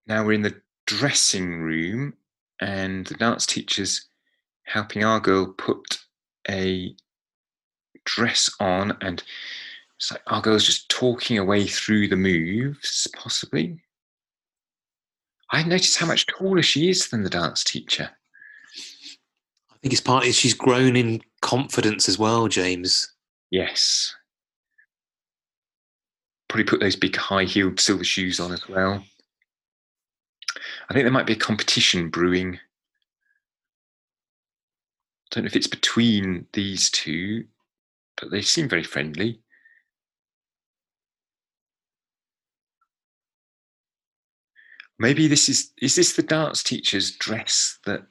Speaker 3: Now we're in the dressing room, and the dance teacher's helping our girl put a dress on and It's like our girl's just talking away through the moves, possibly. I noticed how much taller she is than the dance teacher.
Speaker 2: I think it's partly she's grown in confidence as well, James.
Speaker 3: Yes. Probably put those big high heeled silver shoes on as well. I think there might be a competition brewing. I Don't know if it's between these two, but they seem very friendly. Maybe this is is this the dance teacher's dress that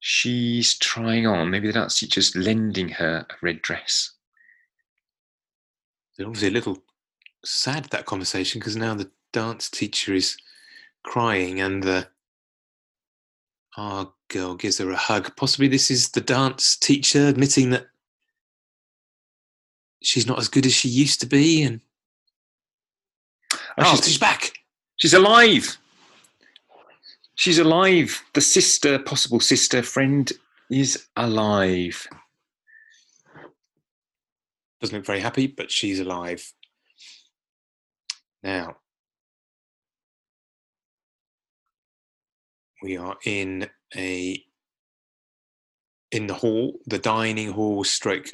Speaker 3: she's trying on? Maybe the dance teacher's lending her a red dress.
Speaker 2: They're obviously a little sad that conversation because now the dance teacher is crying and the our girl gives her a hug. Possibly this is the dance teacher admitting that she's not as good as she used to be and oh, she's, she's back.
Speaker 3: She's alive. She's alive. The sister, possible sister, friend is alive.
Speaker 2: Doesn't look very happy, but she's alive. Now, we are in a in the hall, the dining hall stroke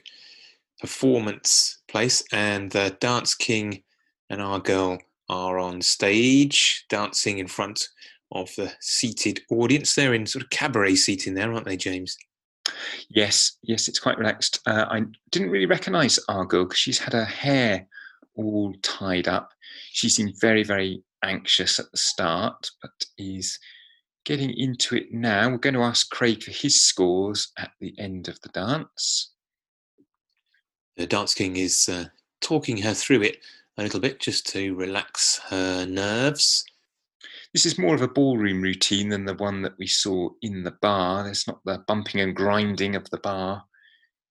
Speaker 2: performance place, and the dance king and our girl are on stage dancing in front of the seated audience. They're in sort of cabaret seating there, aren't they, James?
Speaker 3: Yes, yes, it's quite relaxed. Uh, I didn't really recognise girl because she's had her hair all tied up. She seemed very, very anxious at the start, but is getting into it now. We're going to ask Craig for his scores at the end of the dance.
Speaker 2: The Dance King is uh, talking her through it a little bit just to relax her nerves.
Speaker 3: This is more of a ballroom routine than the one that we saw in the bar. There's not the bumping and grinding of the bar.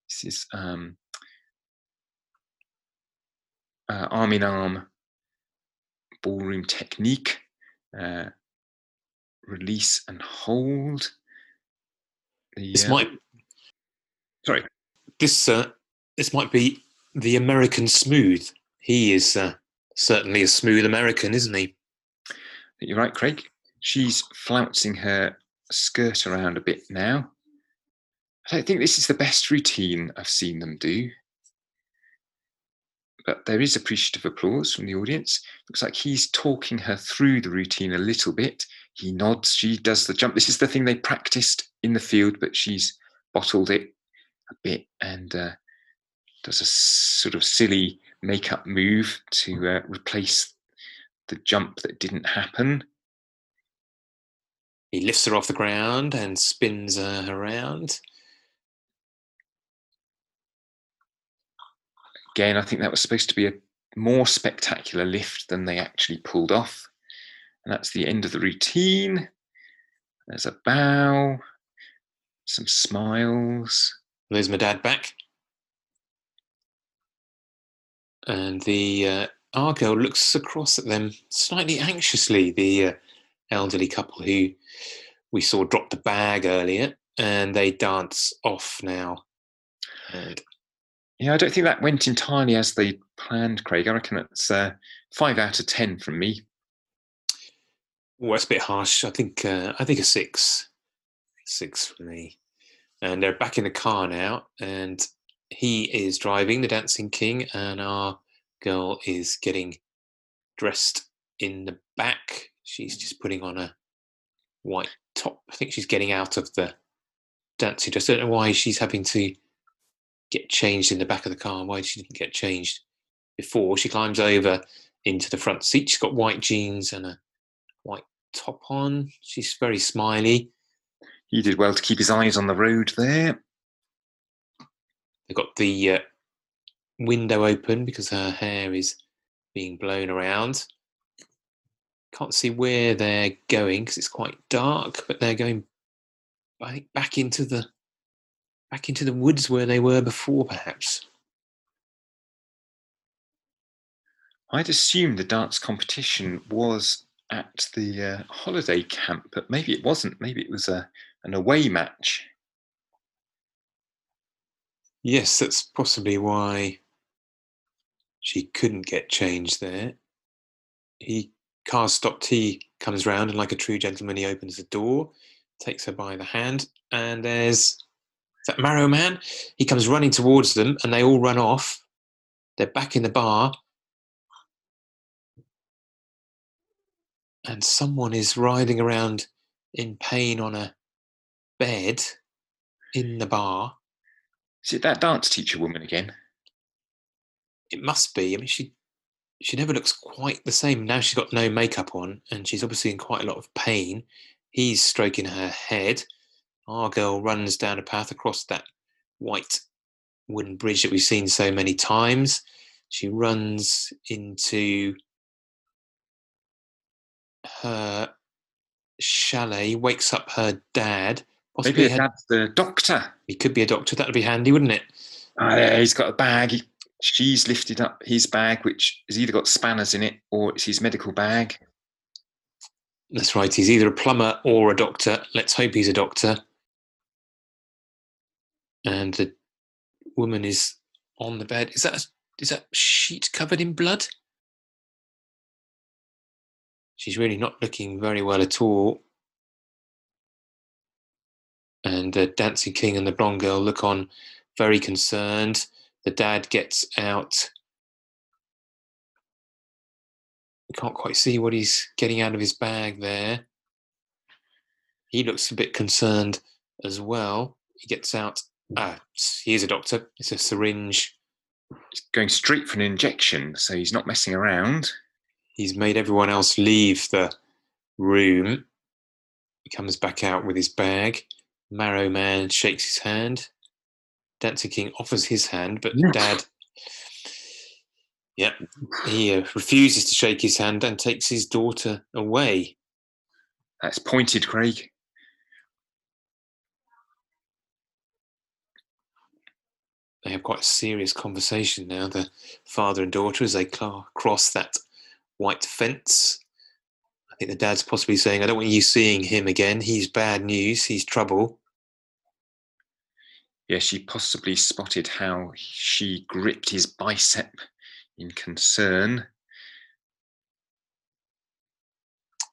Speaker 3: This is um, uh, arm in arm ballroom technique. Uh, release and hold.
Speaker 2: The, this uh, might.
Speaker 3: Sorry.
Speaker 2: This uh, this might be the American smooth he is uh, certainly a smooth American, isn't he?
Speaker 3: You're right, Craig. She's flouncing her skirt around a bit now. I don't think this is the best routine I've seen them do. But there is appreciative applause from the audience. Looks like he's talking her through the routine a little bit. He nods, she does the jump. This is the thing they practiced in the field, but she's bottled it a bit and uh, does a sort of silly make-up move to uh, replace the jump that didn't happen.
Speaker 2: He lifts her off the ground and spins her around.
Speaker 3: Again, I think that was supposed to be a more spectacular lift than they actually pulled off. And that's the end of the routine. There's a bow, some smiles.
Speaker 2: There's my dad back and the uh, Argo looks across at them slightly anxiously. The uh, elderly couple who we saw drop the bag earlier, and they dance off now. And
Speaker 3: yeah, I don't think that went entirely as they planned, Craig. I reckon it's uh, five out of ten from me.
Speaker 2: Well, that's a bit harsh. I think uh, I think a six, six for me. And they're back in the car now, and he is driving the Dancing King, and our girl is getting dressed in the back. She's just putting on a white top. I think she's getting out of the dancing dress. I don't know why she's having to get changed in the back of the car. Why she didn't get changed before? She climbs over into the front seat. She's got white jeans and a white top on. She's very smiley.
Speaker 3: He did well to keep his eyes on the road there.
Speaker 2: They've got the uh, window open because her hair is being blown around. Can't see where they're going because it's quite dark, but they're going I back into the back into the woods where they were before, perhaps.
Speaker 3: I'd assumed the dance competition was at the uh, holiday camp, but maybe it wasn't. Maybe it was a an away match.
Speaker 2: Yes, that's possibly why She couldn't get change there. He car stopped. He comes round and, like a true gentleman, he opens the door, takes her by the hand, and there's that Marrow Man. He comes running towards them, and they all run off. They're back in the bar, and someone is riding around in pain on a bed in the bar.
Speaker 3: Is it that dance teacher woman again?
Speaker 2: It must be. I mean, she she never looks quite the same now. She's got no makeup on, and she's obviously in quite a lot of pain. He's stroking her head. Our girl runs down a path across that white wooden bridge that we've seen so many times. She runs into her chalet, wakes up her dad.
Speaker 3: Maybe her
Speaker 2: her-
Speaker 3: dad's the doctor.
Speaker 2: he could be a doctor. That'd be handy, wouldn't it?
Speaker 3: Ah, yeah, he's got a bag. He, she's lifted up his bag, which has either got spanners in it or it's his medical bag.
Speaker 2: That's right. He's either a plumber or a doctor. Let's hope he's a doctor. And the woman is on the bed. Is that is that sheet covered in blood? She's really not looking very well at all. And the dancing king and the blonde girl look on very concerned. The dad gets out. You can't quite see what he's getting out of his bag there. He looks a bit concerned as well. He gets out. Ah, here's a doctor. It's a syringe.
Speaker 3: He's going straight for an injection, so he's not messing around.
Speaker 2: He's made everyone else leave the room. He comes back out with his bag. Marrow Man shakes his hand. Dancing King offers his hand, but
Speaker 3: Yeah.
Speaker 2: Dad, yeah, he uh, refuses to shake his hand and takes his daughter away.
Speaker 3: That's pointed, Craig.
Speaker 2: they have quite a serious conversation now, the father and daughter, as they cl- cross that white fence. I think the dad's possibly saying, I don't want you seeing him again. He's bad news. He's trouble.
Speaker 3: Yeah, she possibly spotted how she gripped his bicep in concern.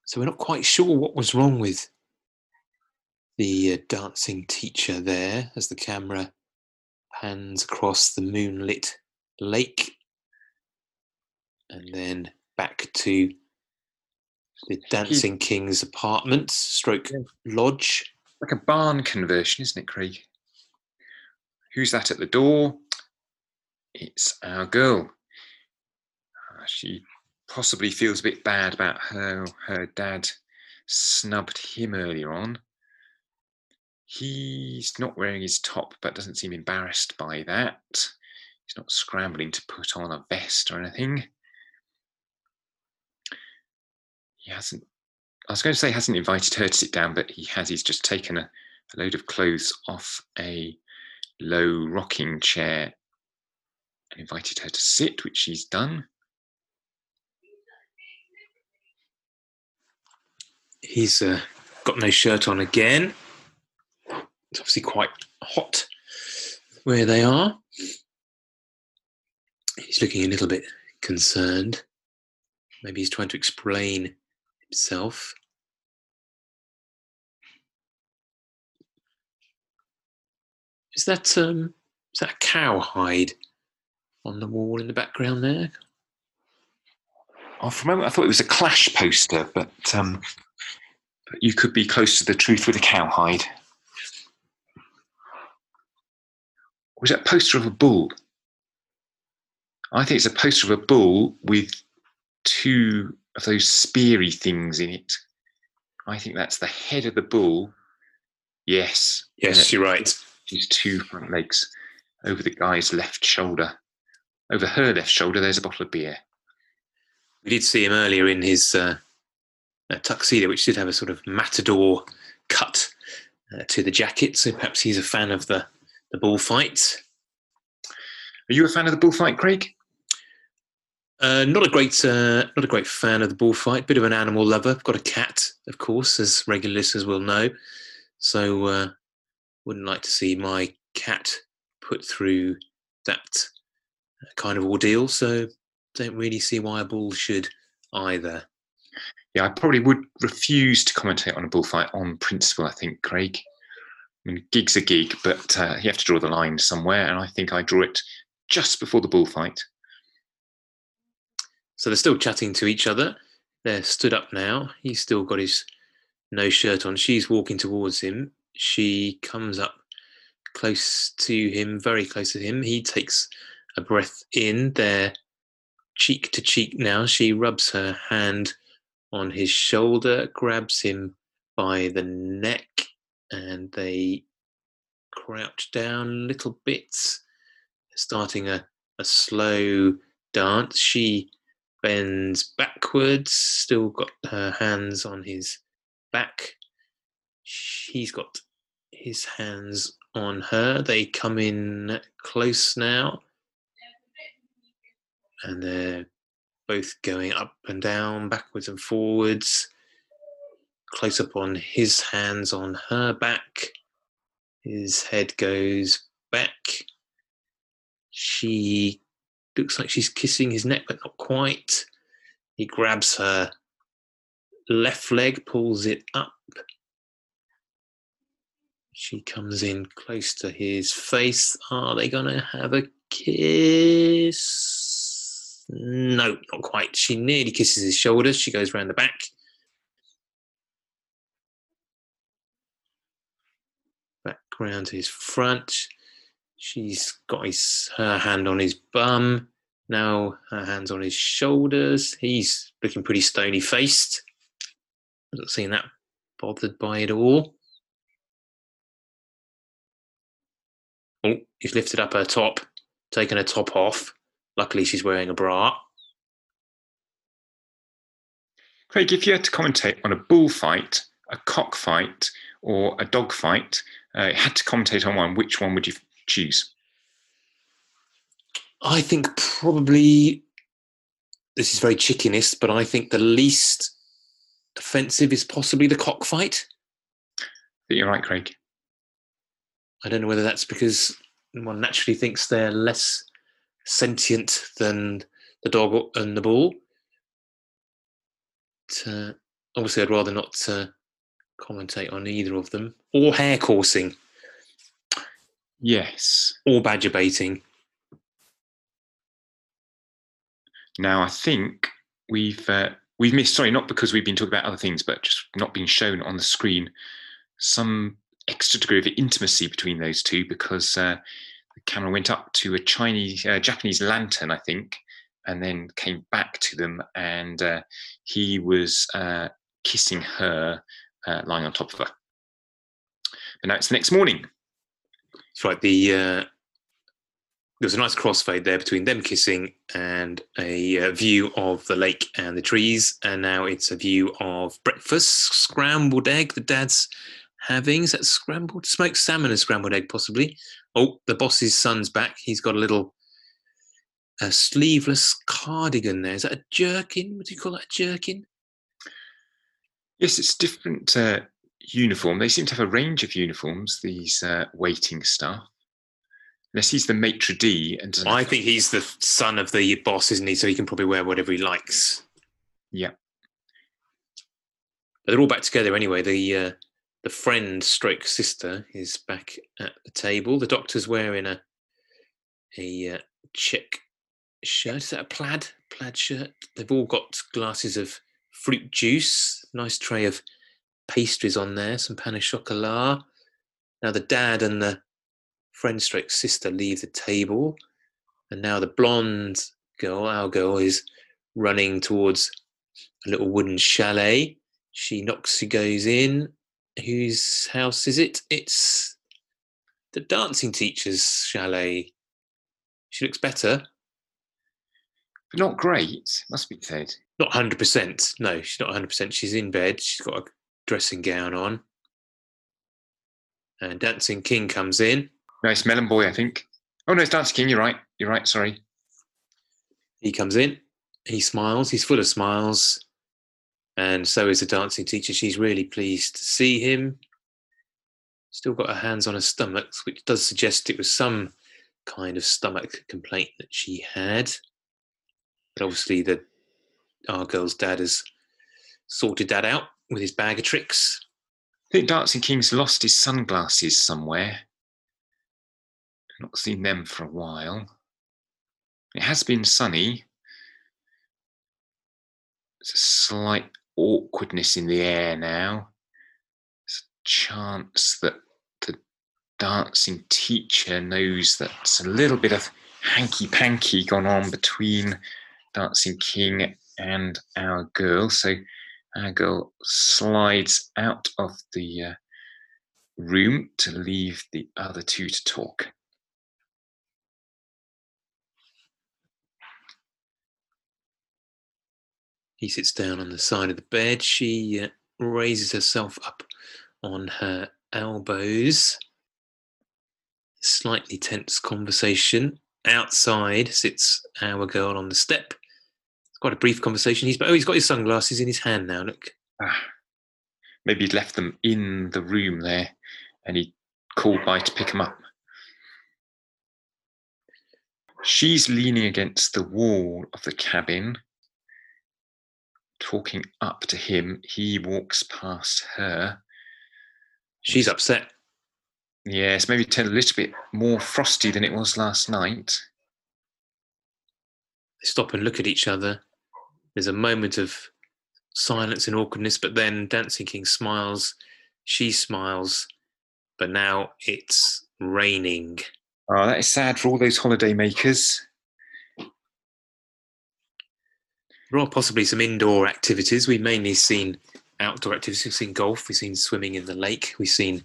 Speaker 2: So we're not quite sure what was wrong with the uh, dancing teacher there as the camera pans across the moonlit lake and then back to the dancing king's apartment stroke lodge
Speaker 3: Like a barn conversion, isn't it, Craig? Who's that at the door? It's our girl. Uh, she possibly feels a bit bad about how her dad snubbed him earlier on. He's not wearing his top, but doesn't seem embarrassed by that. He's not scrambling to put on a vest or anything. He hasn't. I was going to say hasn't invited her to sit down, but he has. He's just taken a, a load of clothes off a low rocking chair and invited her to sit, which she's done.
Speaker 2: he's uh, got no shirt on again. It's obviously quite hot where they are. He's looking a little bit concerned. Maybe he's trying to explain himself is that um is that a cow hide on the wall in the background there
Speaker 3: Oh, for a moment, I thought it was a clash poster, but um, but you could be close to the truth with a cowhide. Was that a poster of a bull? I think it's a poster of a bull with two of those speary things in it. I think that's the head of the bull. Yes.
Speaker 2: yes you're right
Speaker 3: His two front legs over the guy's left shoulder. Over her left shoulder, there's a bottle of beer.
Speaker 2: We did see him earlier in his uh, tuxedo, which did have a sort of matador cut uh, to the jacket. So perhaps he's a fan of the the bullfight.
Speaker 3: Are you a fan of the bullfight, Craig?
Speaker 2: Uh, not a great, uh, not a great fan of the bullfight. Bit of an animal lover. Got a cat, of course, as regular listeners will know. So uh, wouldn't like to see my cat put through that kind of ordeal. So don't really see why a bull should either.
Speaker 3: Yeah, I probably would refuse to commentate on a bullfight on principle. I think, Craig. I mean, gig's a gig, but uh, you have to draw the line somewhere, and I think I draw it just before the bullfight.
Speaker 2: So they're still chatting to each other. They're stood up now. He's still got his no shirt on. She's walking towards him. She comes up close to him, very close to him. He takes a breath in. They're cheek to cheek now. She rubs her hand on his shoulder, grabs him by the neck, and they crouch down little bits, starting a, a slow dance. She bends backwards, still got her hands on his back. He's got his hands on her. They come in close now. And they're both going up and down, backwards and forwards. Close up on his hands on her back. His head goes back. She looks like she's kissing his neck, but not quite. He grabs her left leg, pulls it up. She comes in close to his face. Are they going to have a kiss? No, not quite. She nearly kisses his shoulders. She goes round the back. Back round to his front. She's got his her hand on his bum. Now her hands on his shoulders. He's looking pretty stony faced. Doesn't seem that bothered by it all. Oh, he's lifted up her top, taken her top off. Luckily, she's wearing a bra.
Speaker 3: Craig, if you had to commentate on a bullfight, a cockfight, or a dogfight, uh, had to commentate on one, which one would you choose?
Speaker 2: I think probably this is very chickenist, but I think the least offensive is possibly the cockfight.
Speaker 3: You're right, Craig.
Speaker 2: I don't know whether that's because one naturally thinks they're less sentient than the dog and the bull. But, uh, obviously, I'd rather not uh, commentate on either of them. Or hare coursing.
Speaker 3: Yes.
Speaker 2: Or badger baiting.
Speaker 3: Now, I think we've uh, we've missed. Sorry, not because we've been talking about other things, but just not being shown on the screen some extra degree of intimacy between those two because uh, the camera went up to a Chinese, uh, Japanese lantern, I think, and then came back to them, and uh, he was uh, kissing her, uh, lying on top of her. But now it's the next morning.
Speaker 2: That's right. The uh, there was a nice crossfade there between them kissing and a uh, view of the lake and the trees, and now it's a view of breakfast, scrambled egg. The dad's having is that scrambled smoked salmon and scrambled egg, possibly. Oh, the boss's son's back. He's got a little a sleeveless cardigan there. Is that a jerkin? What do you call that? A jerkin?
Speaker 3: Yes, it's different uh, uniform. They seem to have a range of uniforms. These uh, waiting staff. Unless he's the maitre d' and doesn't
Speaker 2: I think he's the son of the boss, isn't he? So he can probably wear whatever he likes.
Speaker 3: Yeah.
Speaker 2: But they're all back together anyway. The uh, the friend stroke sister is back at the table. The doctor's wearing a a uh, check shirt. Is that a plaid plaid shirt? They've all got glasses of fruit juice. Nice tray of pastries on there. Some pain au chocolat. Now the dad and the friend stroke sister leave the table, and now the blonde girl, our girl, is running towards a little wooden chalet. She knocks, she goes in. Whose house is it? It's the dancing teacher's chalet. She looks better.
Speaker 3: but not great, must be said.
Speaker 2: Not 100%. No, she's not 100%. She's in bed. She's got a dressing gown on. And Dancing King comes in.
Speaker 3: Nice melon boy, I think. Oh no, it's Dancing King. You're right. You're right. Sorry.
Speaker 2: He comes in. He smiles. He's full of smiles. And so is the dancing teacher. She's really pleased to see him. Still got her hands on her stomach, which does suggest it was some kind of stomach complaint that she had. But obviously, the our girl's dad has sorted that out with his bag of tricks.
Speaker 3: I think Dancing King's lost his sunglasses somewhere. Not seen them for a while. It has been sunny. It's a slight awkwardness in the air now. There's a chance that the dancing teacher knows that there's a little bit of hanky panky gone on between Dancing King and our girl. So our girl slides out of the uh, room to leave the other two to talk.
Speaker 2: He sits down on the side of the bed. She uh, raises herself up on her elbows. Slightly tense conversation. Outside sits our girl on the step. Quite a brief conversation. He's oh, he's got his sunglasses in his hand now. Look,
Speaker 3: Ah, maybe he'd left them in the room there and he called by to pick them up. She's leaning against the wall of the cabin, talking up to him. He walks past her.
Speaker 2: she's upset.
Speaker 3: Yes, maybe turned a little bit more frosty than it was last night.
Speaker 2: They stop and look at each other. There's a moment of silence and awkwardness, but then Dancing King smiles. She smiles, but now it's raining.
Speaker 3: Oh, that is sad for all those holiday makers.
Speaker 2: There are possibly some indoor activities. We've mainly seen outdoor activities. We've seen golf, we've seen swimming in the lake, we've seen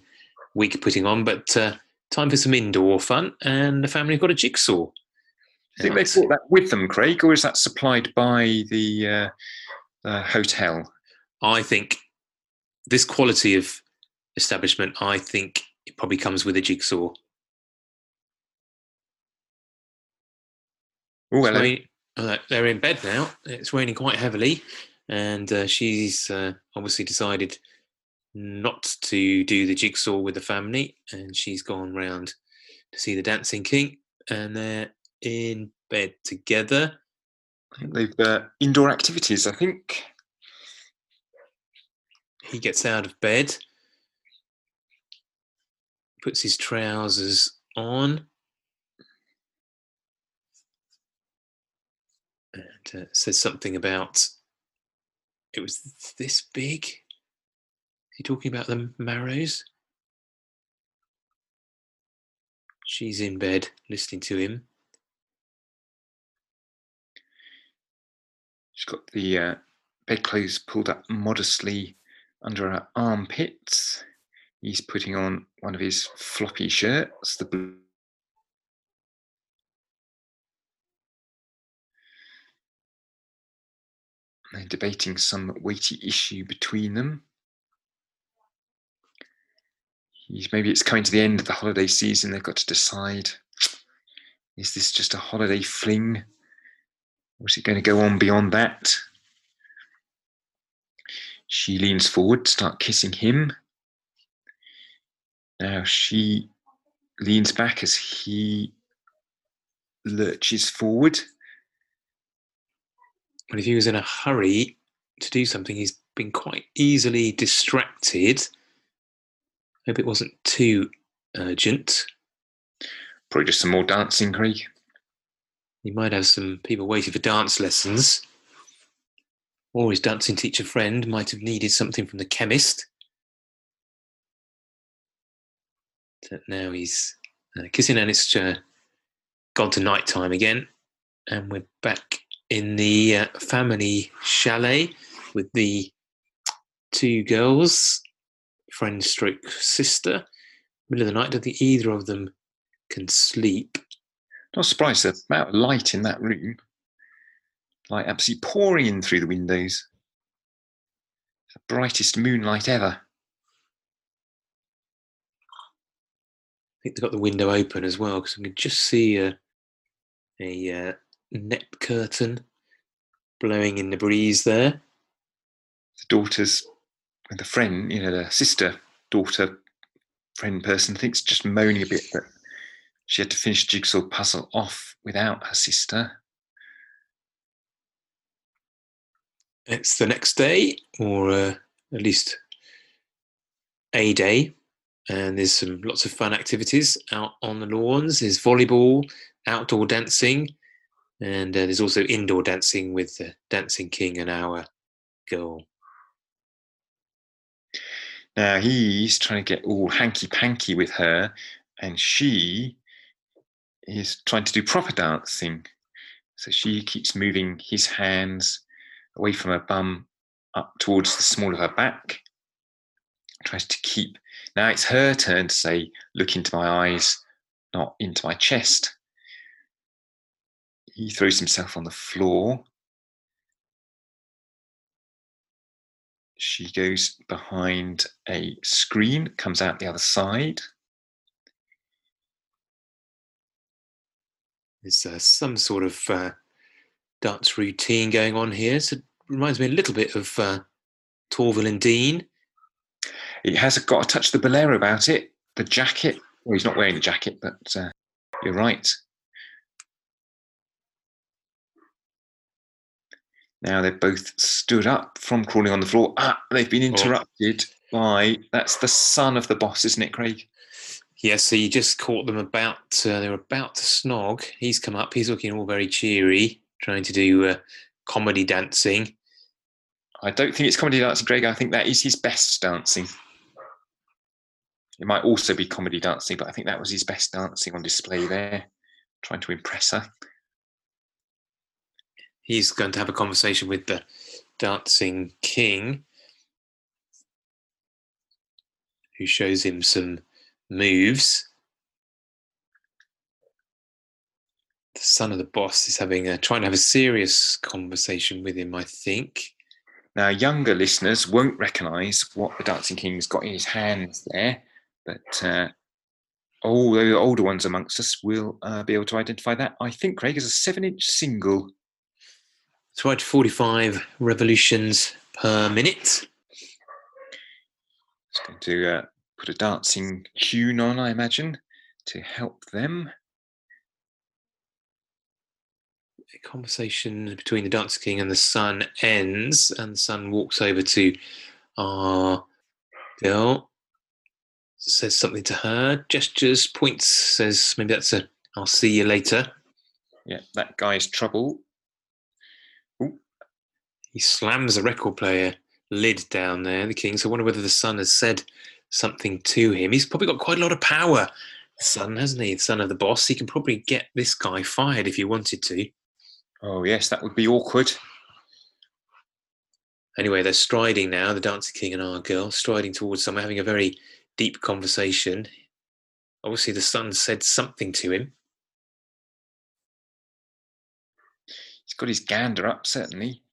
Speaker 2: week putting on, but uh, time for some indoor fun. And the family have got a jigsaw.
Speaker 3: I think they brought that with them, Craig, or is that supplied by the uh, uh, hotel?
Speaker 2: I think this quality of establishment, I think it probably comes with a jigsaw.
Speaker 3: Oh, hello.
Speaker 2: rain- uh, they're in bed now. It's raining quite heavily, and uh, she's uh, obviously decided not to do the jigsaw with the family, and she's gone round to see the Dancing King, and they're in bed together.
Speaker 3: I think they've uh, indoor activities. I think.
Speaker 2: He gets out of bed, puts his trousers on, and uh, says something about it was this big. Is he talking about the marrows? She's in bed listening to him.
Speaker 3: She's got the uh, bedclothes pulled up modestly under her armpits. He's putting on one of his floppy shirts, the blue. Uh, debating some weighty issue between them. He's, maybe it's coming to the end of the holiday season. They've got to decide is this just a holiday fling? Or is it going to go on beyond that? She leans forward to start kissing him. Now she leans back as he lurches forward.
Speaker 2: But if he was in a hurry to do something, he's been quite easily distracted. Hope it wasn't too urgent.
Speaker 3: Probably just some more dancing, Craig.
Speaker 2: He might have some people waiting for dance lessons. Or his dancing teacher friend might have needed something from the chemist. So now he's uh, kissing and it's uh, gone to night time again. And we're back in the uh, family chalet with the two girls, friend stroke sister. Middle of the night, I don't think either of them can sleep.
Speaker 3: Not surprised the amount of light in that room. Light absolutely pouring in through the windows. It's the brightest moonlight ever.
Speaker 2: I think they've got the window open as well because I can just see a, a uh, net curtain blowing in the breeze there.
Speaker 3: The daughter's a friend, you know, the sister, daughter, friend person, think's just moaning a bit that she had to finish jigsaw puzzle off without her sister.
Speaker 2: It's the next day, or uh, at least a day, and there's some lots of fun activities out on the lawns. There's volleyball, outdoor dancing, and uh, there's also indoor dancing with the Dancing King and our girl.
Speaker 3: Now he's trying to get all hanky panky with her, and she is trying to do proper dancing. So she keeps moving his hands away from her bum up towards the small of her back. Tries to keep. Now it's her turn to say, Look into my eyes, not into my chest. He throws himself on the floor. She goes behind a screen, comes out the other side.
Speaker 2: There's uh, some sort of uh, dance routine going on here. So it reminds me a little bit of uh, Torvill and Dean.
Speaker 3: It has got a touch of the bolero about it. The jacket. Well, he's not wearing the jacket, but uh, you're right. Now they've both stood up from crawling on the floor. Ah, they've been interrupted oh. by that's the son of the boss, isn't it, Craig?
Speaker 2: Yes, so you just caught them about. Uh, they were about to snog. He's come up. He's looking all very cheery, trying to do uh, comedy dancing.
Speaker 3: I don't think it's comedy dancing, Greg. I think that is his best dancing. It might also be comedy dancing, but I think that was his best dancing on display there, trying to impress her
Speaker 2: he's going to have a conversation with the dancing king, who shows him some moves. The son of the boss is having a trying to have a serious conversation with him, I think.
Speaker 3: Now, younger listeners won't recognise what the Dancing King's got in his hands there, but uh, all the older ones amongst us will uh, be able to identify that. I think Craig is a seven-inch single
Speaker 2: it's right 45 revolutions per minute.
Speaker 3: It's going to uh, put a dancing tune on, I imagine, to help them.
Speaker 2: A conversation between the Dancer King and the Son ends, and the Son walks over to our girl, says something to her, gestures, points, says maybe that's a I'll see you later.
Speaker 3: Yeah, that guy's trouble
Speaker 2: he slams the record player lid down there, the king. So I wonder whether the son has said something to him. He's probably got quite a lot of power, the son, hasn't he? The son of the boss. He can probably get this guy fired if he wanted to.
Speaker 3: Oh, yes, that would be awkward.
Speaker 2: Anyway, they're striding now, the Dancing King and our girl, striding towards someone, having a very deep conversation. Obviously, the son said something to him.
Speaker 3: He's got his gander up, certainly.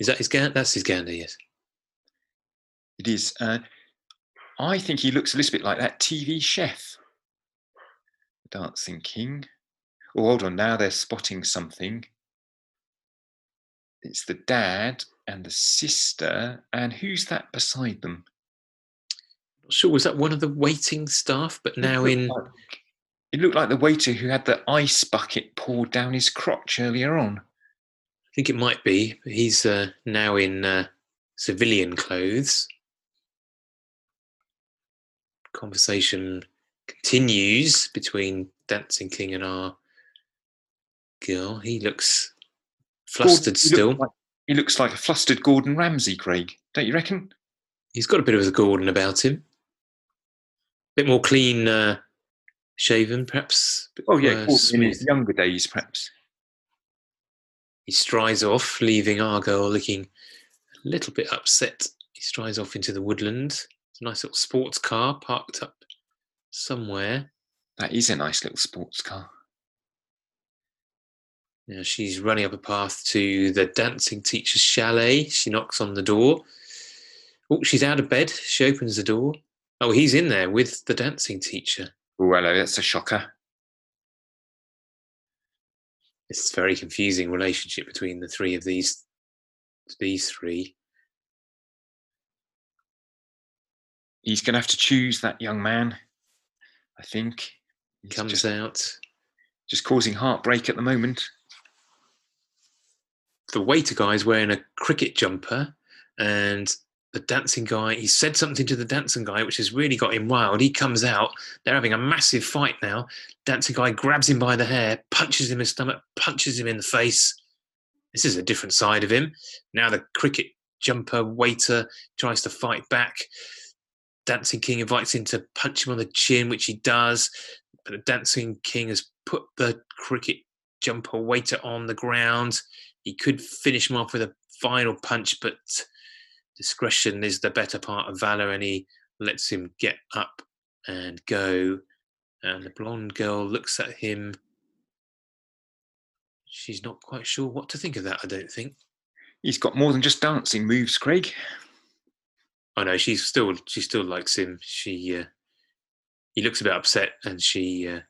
Speaker 2: Is that his gander? That's his gander, yes.
Speaker 3: It is. Uh, I think he looks a little bit like that TV chef. Dancing King. Oh, hold on. Now they're spotting something. It's the dad and the sister. And who's that beside them?
Speaker 2: Not sure. Was that one of the waiting staff? But now it in.
Speaker 3: Like, it looked like the waiter who had the ice bucket poured down his crotch earlier on.
Speaker 2: I think it might be. He's uh, now in uh, civilian clothes. Conversation continues between Dancing King and our girl. He looks flustered Gordon, he still.
Speaker 3: Looks like, he looks like a flustered Gordon Ramsay, Craig. Don't you reckon?
Speaker 2: He's got a bit of a Gordon about him. A bit more clean uh, shaven, perhaps.
Speaker 3: Oh yeah, in his younger days, perhaps.
Speaker 2: He strides off, leaving Argo looking a little bit upset. He strides off into the woodland. It's a nice little sports car parked up somewhere.
Speaker 3: That is a nice little sports car.
Speaker 2: Now she's running up a path to the dancing teacher's chalet. She knocks on the door. Oh, she's out of bed. She opens the door. Oh, he's in there with the dancing teacher.
Speaker 3: Oh, hello. That's a shocker
Speaker 2: it's a very confusing relationship between the three of these these three.
Speaker 3: He's going to have to choose that young man. I think
Speaker 2: He's comes just, out,
Speaker 3: just causing heartbreak at the moment.
Speaker 2: the waiter guy is wearing a cricket jumper, and the dancing guy he said something to the dancing guy which has really got him wild. He comes out they're having a massive fight now. Dancing guy grabs him by the hair punches him in the stomach punches him in the face. This is a different side of him. Now the cricket jumper waiter tries to fight back. Dancing king invites him to punch him on the chin which he does. But the dancing king has put the cricket jumper waiter on the ground. He could finish him off with a final punch but discretion is the better part of valor, and he lets him get up and go. And the blonde girl looks at him. She's not quite sure what to think of that, I don't think.
Speaker 3: He's got more than just dancing moves, Craig.
Speaker 2: Oh no, she's still she still likes him. She uh, he looks a bit upset, and she uh,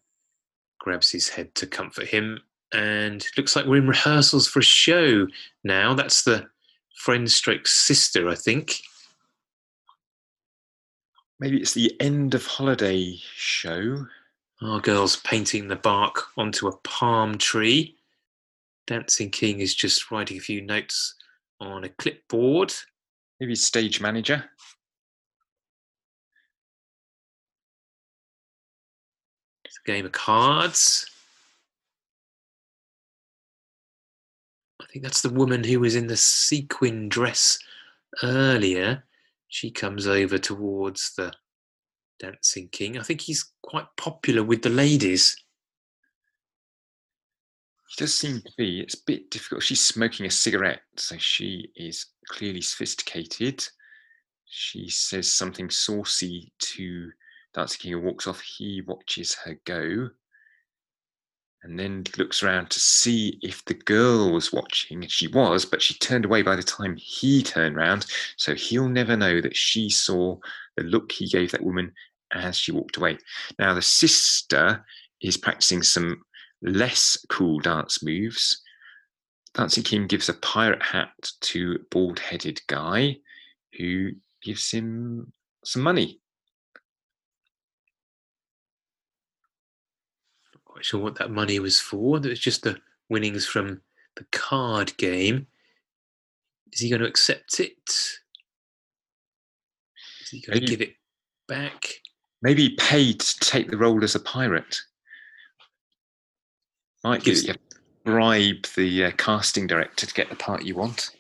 Speaker 2: grabs his head to comfort him. And looks like we're in rehearsals for a show now. That's the friend stroke sister, I think.
Speaker 3: Maybe it's the end of holiday show.
Speaker 2: Our girl's painting the bark onto a palm tree. Dancing King is just writing a few notes on a clipboard.
Speaker 3: Maybe stage manager.
Speaker 2: It's a game of cards. Think that's the woman who was in the sequin dress earlier. She comes over towards the Dancing King. I think he's quite popular with the ladies.
Speaker 3: He does seem to be. It's a bit difficult. She's smoking a cigarette, so she is clearly sophisticated. She says something saucy to Dancing King and walks off. He watches her go and then looks around to see if the girl was watching. She was, but she turned away by the time he turned round. So he'll never know that she saw the look he gave that woman as she walked away. Now, the sister is practicing some less cool dance moves. Dancing King gives a pirate hat to bald headed guy who gives him some money.
Speaker 2: Quite sure what that money was for. It was just the winnings from the card game. Is he going to accept it? Is he going maybe, to give it back?
Speaker 3: Maybe he paid to take the role as a pirate. Might give you bribe the uh, casting director to get the part you want.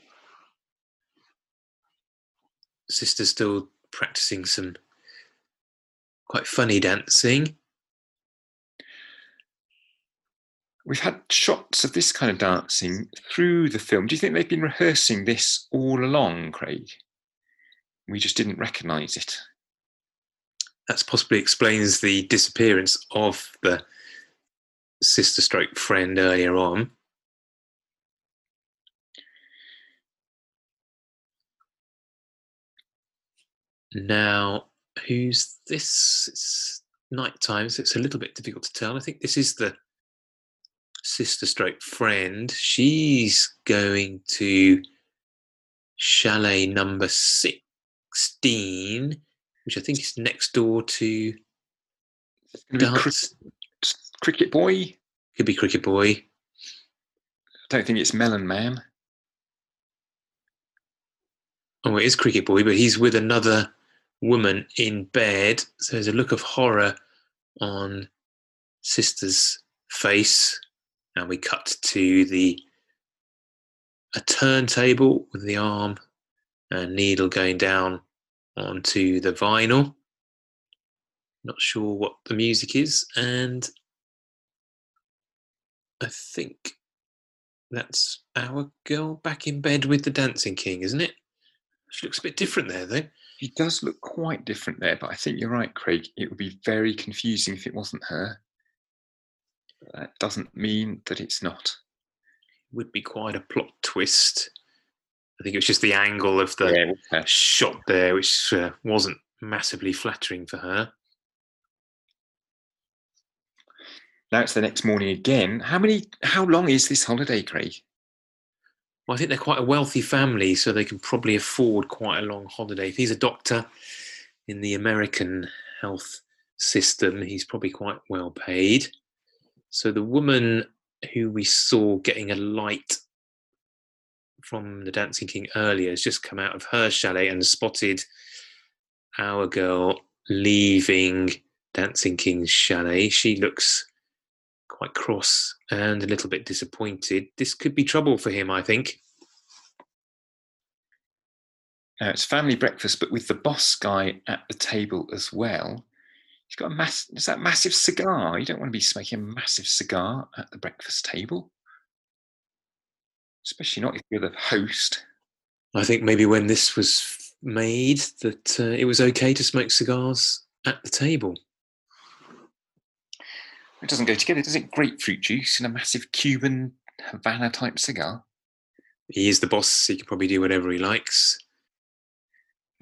Speaker 2: Sister's still practicing some quite funny dancing.
Speaker 3: We've had shots of this kind of dancing through the film. Do you think they've been rehearsing this all along, Craig? We just didn't recognise it.
Speaker 2: That possibly explains the disappearance of the sister stroke friend earlier on. Now, who's this? It's night time, so it's a little bit difficult to tell. I think this is the sister stroke friend, she's going to chalet number 16, which I think is next door to
Speaker 3: dance. Cricket Boy?
Speaker 2: Could be Cricket Boy. I
Speaker 3: don't think it's Melon Man.
Speaker 2: Oh, it is Cricket Boy, but he's with another woman in bed. So there's a look of horror on Sister's face and we cut to the a turntable with the arm and needle going down onto the vinyl. Not sure what the music is, and I think that's our girl back in bed with the Dancing King, isn't it? She looks a bit different there, though.
Speaker 3: She does look quite different there, but I think you're right, Craig. It would be very confusing if it wasn't her that doesn't mean that it's not.
Speaker 2: It would be quite a plot twist. I think it was just the angle of the yeah, shot there, which uh, wasn't massively flattering for her.
Speaker 3: Now it's the next morning again. How many? How long is this holiday, Craig?
Speaker 2: Well, I think they're quite a wealthy family, so they can probably afford quite a long holiday. If he's a doctor in the American health system, he's probably quite well paid. So the woman who we saw getting a light from the Dancing King earlier has just come out of her chalet and spotted our girl leaving Dancing King's chalet. She looks quite cross and a little bit disappointed. This could be trouble for him, I think.
Speaker 3: Now it's family breakfast, but with the boss guy at the table as well. He's got a mass. Is that massive cigar? You don't want to be smoking a massive cigar at the breakfast table, especially not if you're the host.
Speaker 2: I think maybe when this was made, that uh, it was okay to smoke cigars at the table.
Speaker 3: It doesn't go together, does it? Grapefruit juice and a massive Cuban Havana type cigar.
Speaker 2: He is the boss. He can probably do whatever he likes.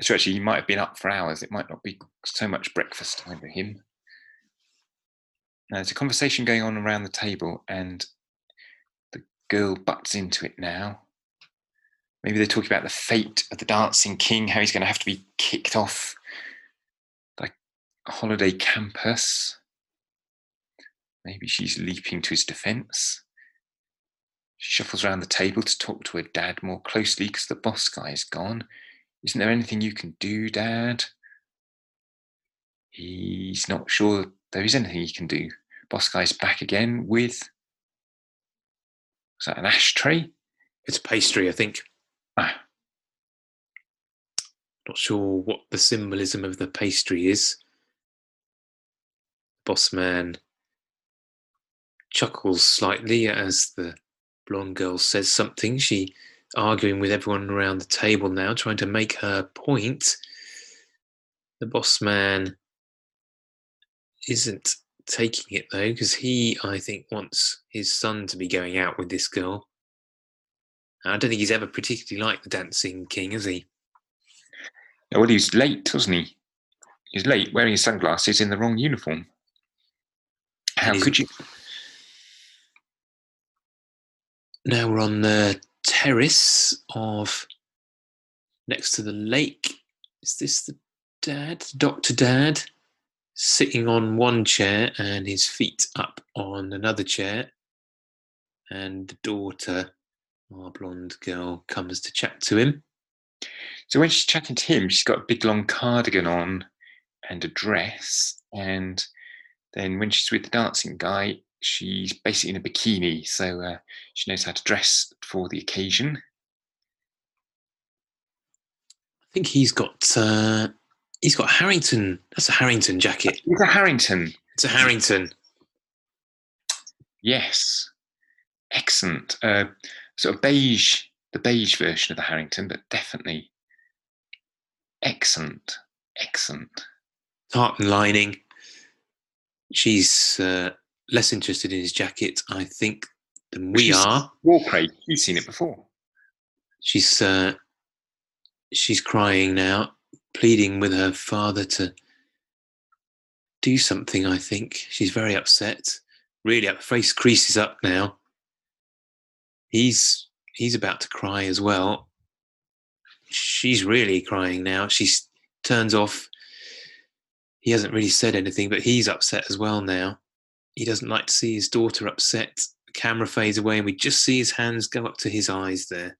Speaker 3: So actually, he might have been up for hours. It might not be so much breakfast time for him. Now, there's a conversation going on around the table, and the girl butts into it now. Maybe they're talking about the fate of the dancing king, how he's going to have to be kicked off a holiday campus. Maybe she's leaping to his defense. She shuffles around the table to talk to her dad more closely because the boss guy is gone. Isn't there anything you can do, Dad? He's not sure there is anything he can do. Boss guy's back again with. Is that an ashtray?
Speaker 2: It's pastry, I think.
Speaker 3: Ah.
Speaker 2: Not sure what the symbolism of the pastry is. Boss man chuckles slightly as the blonde girl says something. She arguing with everyone around the table now, trying to make her point. The boss man isn't taking it though, because he, I think, wants his son to be going out with this girl. I don't think he's ever particularly liked the Dancing King, has he?
Speaker 3: well, he's late, wasn't he? He's late wearing his sunglasses in the wrong uniform. How could you?
Speaker 2: Now we're on the terrace of next to the lake. Is this the dad, Dr. Dad, sitting on one chair and his feet up on another chair? And the daughter, our blonde girl, comes to chat to him.
Speaker 3: So when she's chatting to him, she's got a big long cardigan on and a dress. And then when she's with the dancing guy, she's basically in a bikini, so uh, she knows how to dress for the occasion.
Speaker 2: I think he's got uh, he's got Harrington. That's a Harrington jacket.
Speaker 3: It's a Harrington.
Speaker 2: It's a Harrington.
Speaker 3: Yes, excellent. Uh, sort of beige, the beige version of the Harrington, but definitely excellent, excellent.
Speaker 2: Tartan lining. She's uh, less interested in his jacket, I think, than we
Speaker 3: She's
Speaker 2: are.
Speaker 3: War. You've seen it before.
Speaker 2: She's uh, she's crying now, pleading with her father to do something. I think she's very upset. Really, her face creases up now. He's he's about to cry as well. She's really crying now. She turns off. He hasn't really said anything, but he's upset as well now he doesn't like to see his daughter upset. The camera fades away, and we just see his hands go up to his eyes there.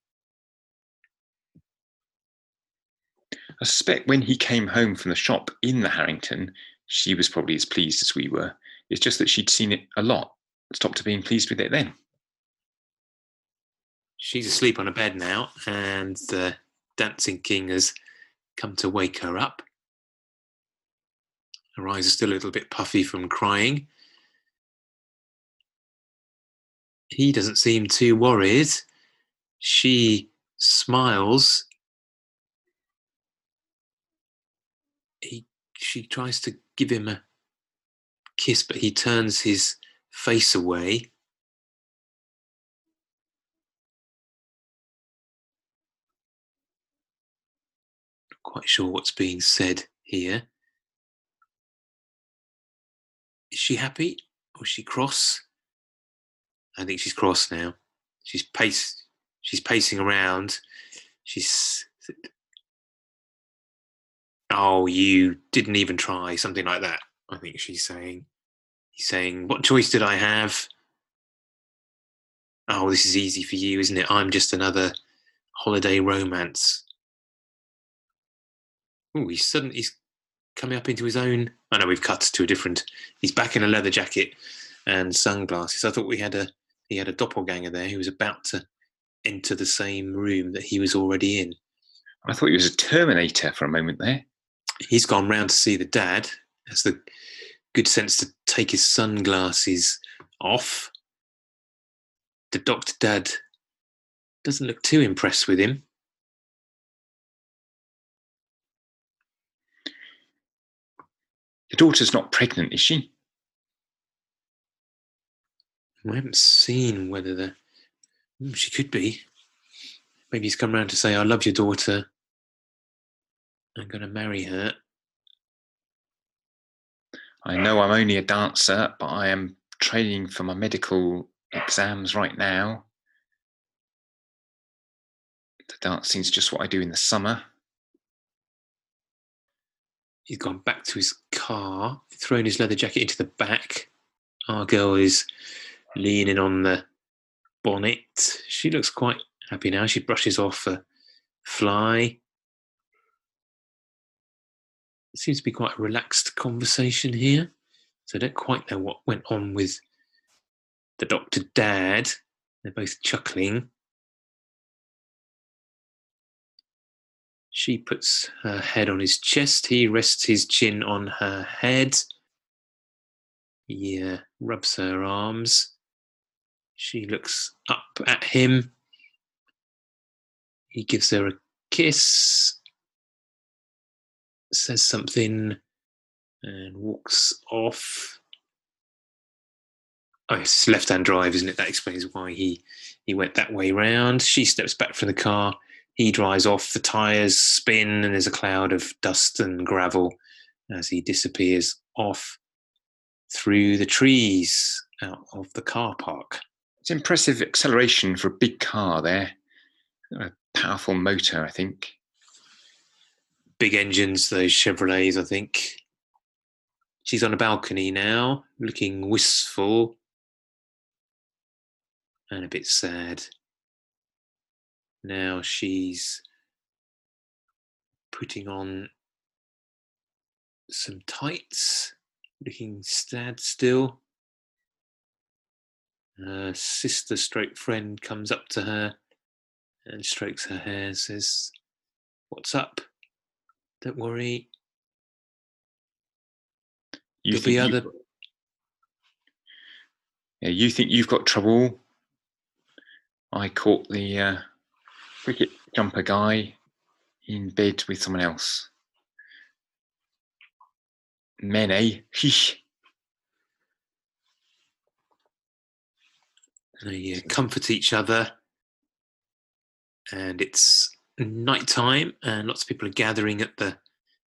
Speaker 3: I suspect when he came home from the shop in the Harrington, she was probably as pleased as we were. It's just that she'd seen it a lot, stopped being pleased with it then.
Speaker 2: She's asleep on a bed now, and the Dancing King has come to wake her up. Her eyes are still a little bit puffy from crying. He doesn't seem too worried. She smiles. He, she tries to give him a kiss, but he turns his face away. Not quite sure what's being said here. Is she happy or is she cross? I think she's cross now. She's pace. She's pacing around. She's. Oh, you didn't even try something like that. I think she's saying. He's saying, "What choice did I have?" Oh, this is easy for you, isn't it? I'm just another holiday romance. Oh, he's suddenly he's coming up into his own. I know we've cut to a different. He's back in a leather jacket and sunglasses. I thought we had a he had a doppelganger there who was about to enter the same room that he was already in.
Speaker 3: I thought he was a Terminator for a moment there.
Speaker 2: He's gone round to see the dad. Has the good sense to take his sunglasses off. The doctor dad doesn't look too impressed with him.
Speaker 3: The daughter's not pregnant, is she?
Speaker 2: I haven't seen whether the Hmm, she could be. Maybe he's come round to say, "I love your daughter. I'm going to marry her."
Speaker 3: I know I'm only a dancer, but I am training for my medical exams right now. The dancing's just what I do in the summer.
Speaker 2: He's gone back to his car, thrown his leather jacket into the back. Our girl is leaning on the bonnet. She looks quite happy now. She brushes off a fly. It seems to be quite a relaxed conversation here. So I don't quite know what went on with the doctor dad. They're both chuckling. She puts her head on his chest. He rests his chin on her head. He uh, rubs her arms. She looks up at him. He gives her a kiss, says something, and walks off. Oh, it's left hand drive, isn't it? That explains why he, he went that way round. She steps back from the car. He drives off. The tyres spin, and there's a cloud of dust and gravel as he disappears off through the trees out of the car park.
Speaker 3: It's impressive acceleration for a big car there. A powerful motor, I think.
Speaker 2: Big engines, those Chevrolets, I think. She's on a balcony now, looking wistful and a bit sad. Now she's putting on some tights, looking sad still. Her sister stroke friend comes up to her and strokes her hair, says, What's up? Don't worry.
Speaker 3: You
Speaker 2: There'll be
Speaker 3: think,
Speaker 2: other
Speaker 3: yeah, you think you've got trouble. I caught the uh, cricket jumper guy in bed with someone else. Men, eh?
Speaker 2: they uh, comfort each other and it's night time and lots of people are gathering at the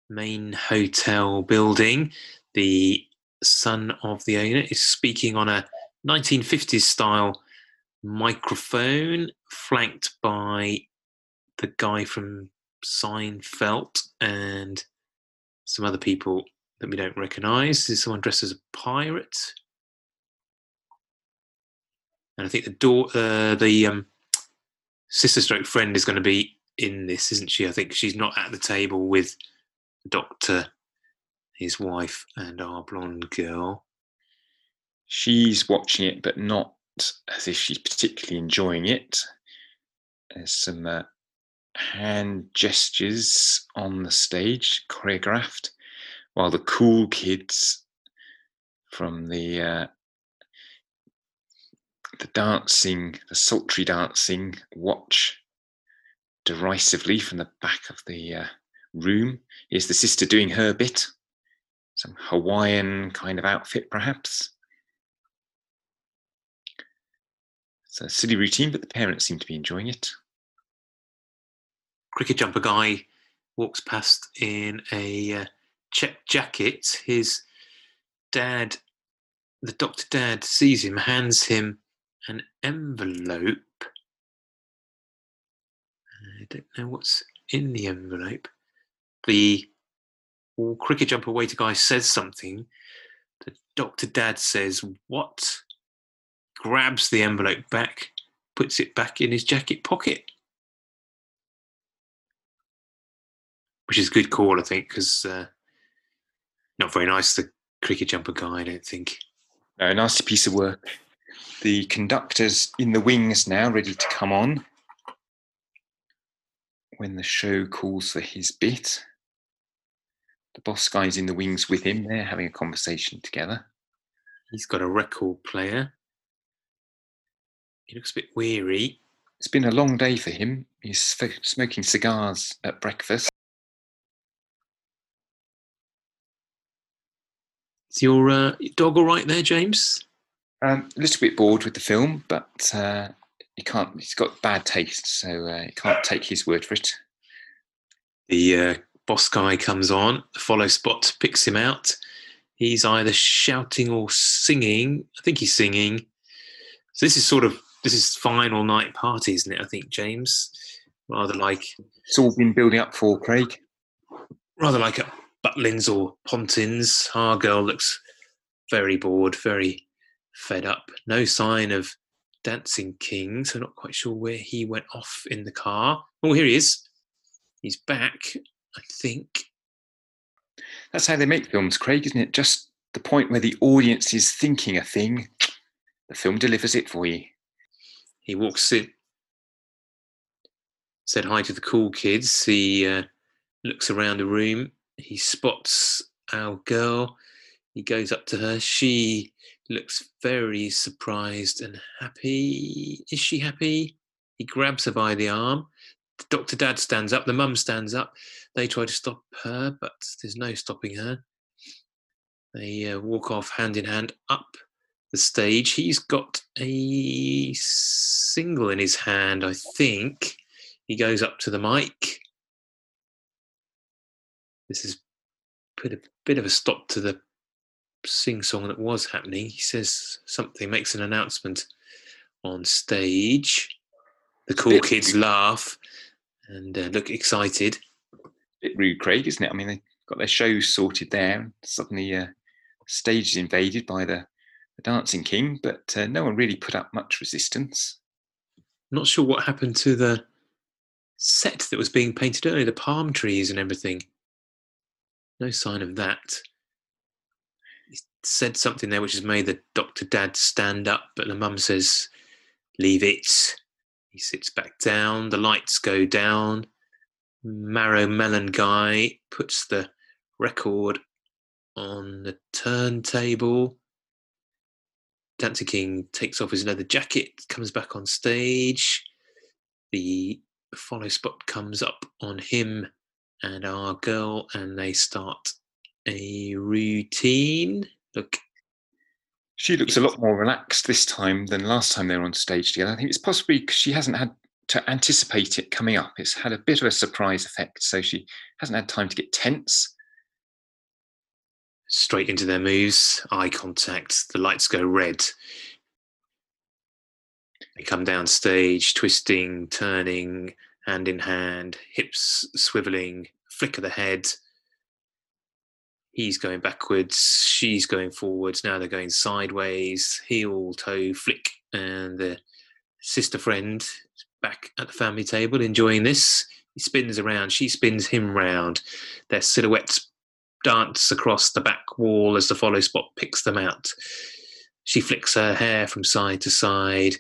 Speaker 2: main hotel building the son of the owner is speaking on a 1950s style microphone flanked by the guy from Seinfeld and some other people that we don't recognize. Is someone dressed as a pirate? And I think the uh, the um, sister stroke friend is going to be in this, isn't she? I think she's not at the table with doctor, his wife, and our blonde girl.
Speaker 3: She's watching it, but not as if she's particularly enjoying it. There's some uh, hand gestures on the stage, choreographed, while the cool kids from the uh, the dancing, the sultry dancing, watch derisively from the back of the uh, room. Is the sister doing her bit? Some Hawaiian kind of outfit, perhaps. It's a silly routine, but the parents seem to be enjoying it.
Speaker 2: Cricket jumper guy walks past in a uh, check jacket. His dad, the doctor dad, sees him, hands him an envelope. I don't know what's in the envelope. The cricket jumper waiter guy says something. The doctor dad says, What? Grabs the envelope back, puts it back in his jacket pocket. which is a good call, I think, because uh, not very nice the cricket jumper guy. I don't think.
Speaker 3: No, nasty piece of work. The conductor's in the wings now, ready to come on when the show calls for his bit. The boss guy's in the wings with him. They're having a conversation together.
Speaker 2: He's got a record player. He looks a bit weary.
Speaker 3: It's been a long day for him. He's smoking cigars at breakfast.
Speaker 2: Is your uh, dog all right there, James?
Speaker 3: Um, a little bit bored with the film, but uh, he can't. He's got bad taste, so uh, he can't take his word for it.
Speaker 2: The uh, boss guy comes on. The follow spot picks him out. He's either shouting or singing. I think he's singing. So this is sort of this is final night party, isn't it? I think James, rather like
Speaker 3: it's all been building up for Craig.
Speaker 2: Rather like at Butlins or Pontins. Our girl looks very bored, very fed up. No sign of Dancing King, so not quite sure where he went off in the car. Oh, here he is. He's back, I think.
Speaker 3: That's how they make films, Craig, isn't it? Just the point where the audience is thinking a thing, the film delivers it for you.
Speaker 2: He walks in, said hi to the cool kids. He uh, looks around the room. He spots our girl. He goes up to her. She looks very surprised and happy. Is she happy? He grabs her by the arm. Dr. Dad stands up. The mum stands up. They try to stop her, but there's no stopping her. They uh, walk off hand in hand up the stage. He's got a single in his hand, I think. He goes up to the mic. This is put a bit of a stop to the sing song that was happening. He says something, makes an announcement on stage. The cool kids laugh and uh, look excited.
Speaker 3: Bit rude, Craig, isn't it? I mean, they got their shows sorted there, and suddenly uh, stage is invaded by the, the Dancing King, but uh, no one really put up much resistance.
Speaker 2: Not sure what happened to the set that was being painted earlier, the palm trees and everything. No sign of that said something there which has made the Dr. Dad stand up, but the mum says, Leave it. He sits back down, the lights go down. Marrow Melon Guy puts the record on the turntable. Dancing King takes off his leather jacket, comes back on stage. The follow spot comes up on him and our girl, and they start a routine. Look.
Speaker 3: She looks a lot more relaxed this time than last time they were on stage together. I think it's possibly because she hasn't had to anticipate it coming up. It's had a bit of a surprise effect, so she hasn't had time to get tense.
Speaker 2: Straight into their moves, eye contact, the lights go red. They come down stage, twisting, turning, hand in hand, hips swiveling, flick of the head, he's going backwards, she's going forwards. Now they're going sideways, heel, toe, flick, and the sister friend back at the family table enjoying this. He spins around, she spins him round. Their silhouettes dance across the back wall as the follow spot picks them out. She flicks her hair from side to side.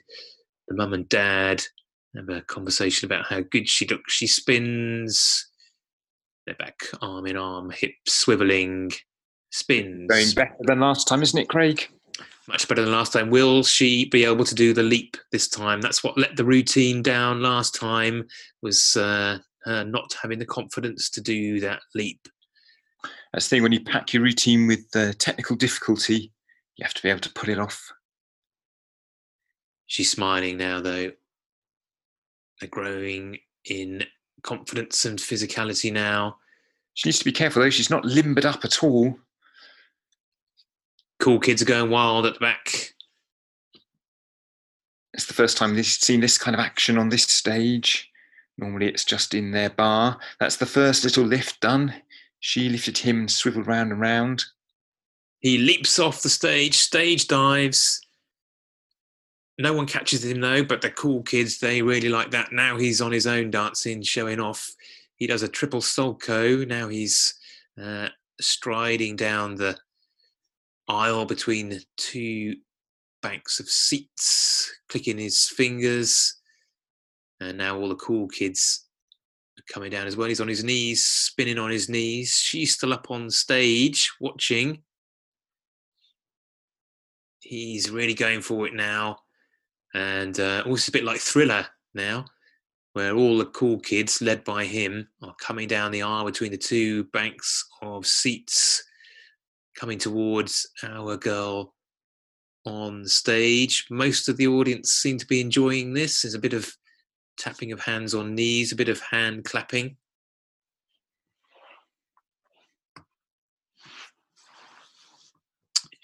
Speaker 2: The mum and dad have a conversation about how good she looks. She spins they're back arm in arm, hips swiveling, spins.
Speaker 3: Going better than last time, isn't it, Craig?
Speaker 2: Much better than last time. Will she be able to do the leap this time? That's what let the routine down last time. Was uh, her not having the confidence to do that leap.
Speaker 3: That's the thing when you pack your routine with uh, technical difficulty, you have to be able to pull it off.
Speaker 2: She's smiling now, though. They're growing in confidence and physicality now.
Speaker 3: She needs to be careful though. She's not limbered up at all.
Speaker 2: Cool kids are going wild at the back.
Speaker 3: It's the first time they've seen this kind of action on this stage. Normally it's just in their bar. That's the first little lift done. She lifted him and swiveled round and round.
Speaker 2: He leaps off the stage, stage dives, no one catches him though, but the cool kids, they really like that. Now he's on his own dancing, showing off. He does a triple Salchow. Now he's uh, striding down the aisle between two banks of seats, clicking his fingers. And now all the cool kids are coming down as well. He's on his knees, spinning on his knees. She's still up on stage watching. He's really going for it now. And uh, also a bit like Thriller now, where all the cool kids, led by him, are coming down the aisle between the two banks of seats, coming towards our girl on stage. Most of the audience seem to be enjoying this. There's a bit of tapping of hands on knees, a bit of hand clapping.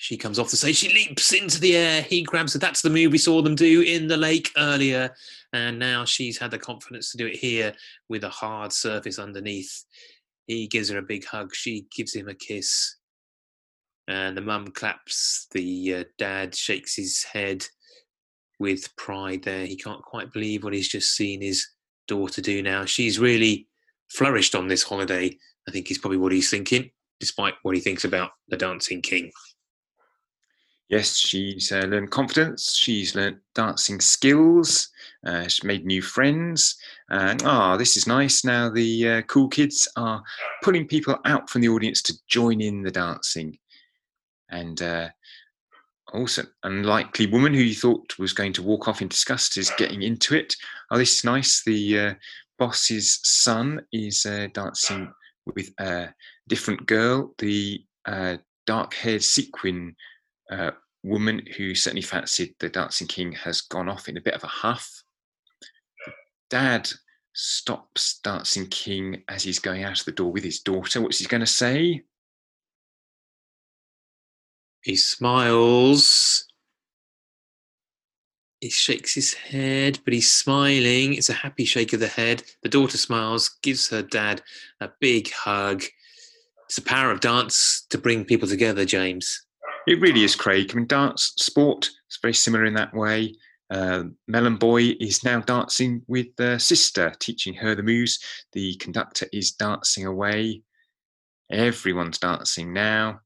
Speaker 2: She comes off the stage, she leaps into the air, he grabs her. That's the move we saw them do in the lake earlier. And now she's had the confidence to do it here with a hard surface underneath. He gives her a big hug, she gives him a kiss. And the mum claps, the uh, dad shakes his head with pride there. He can't quite believe what he's just seen his daughter do now. She's really flourished on this holiday, I think is probably what he's thinking, despite what he thinks about the Dancing King.
Speaker 3: Yes, she's uh, learned confidence. She's learned dancing skills. Uh, she's made new friends. And ah, oh, this is nice. Now the uh, cool kids are pulling people out from the audience to join in the dancing. And uh, also, unlikely woman who you thought was going to walk off in disgust is getting into it. Oh, this is nice. The uh, boss's son is uh, dancing with a different girl. The dark-haired sequin uh, woman who certainly fancied the Dancing King has gone off in a bit of a huff. Dad stops Dancing King as he's going out of the door with his daughter. What's he going to say?
Speaker 2: He smiles. He shakes his head, but he's smiling. It's a happy shake of the head. The daughter smiles, gives her dad a big hug. It's the power of dance to bring people together, James.
Speaker 3: It really is, Craig. I mean, dance sport is very similar in that way. Uh, Melon Boy is now dancing with the sister, teaching her the moves. The conductor is dancing away. Everyone's dancing now.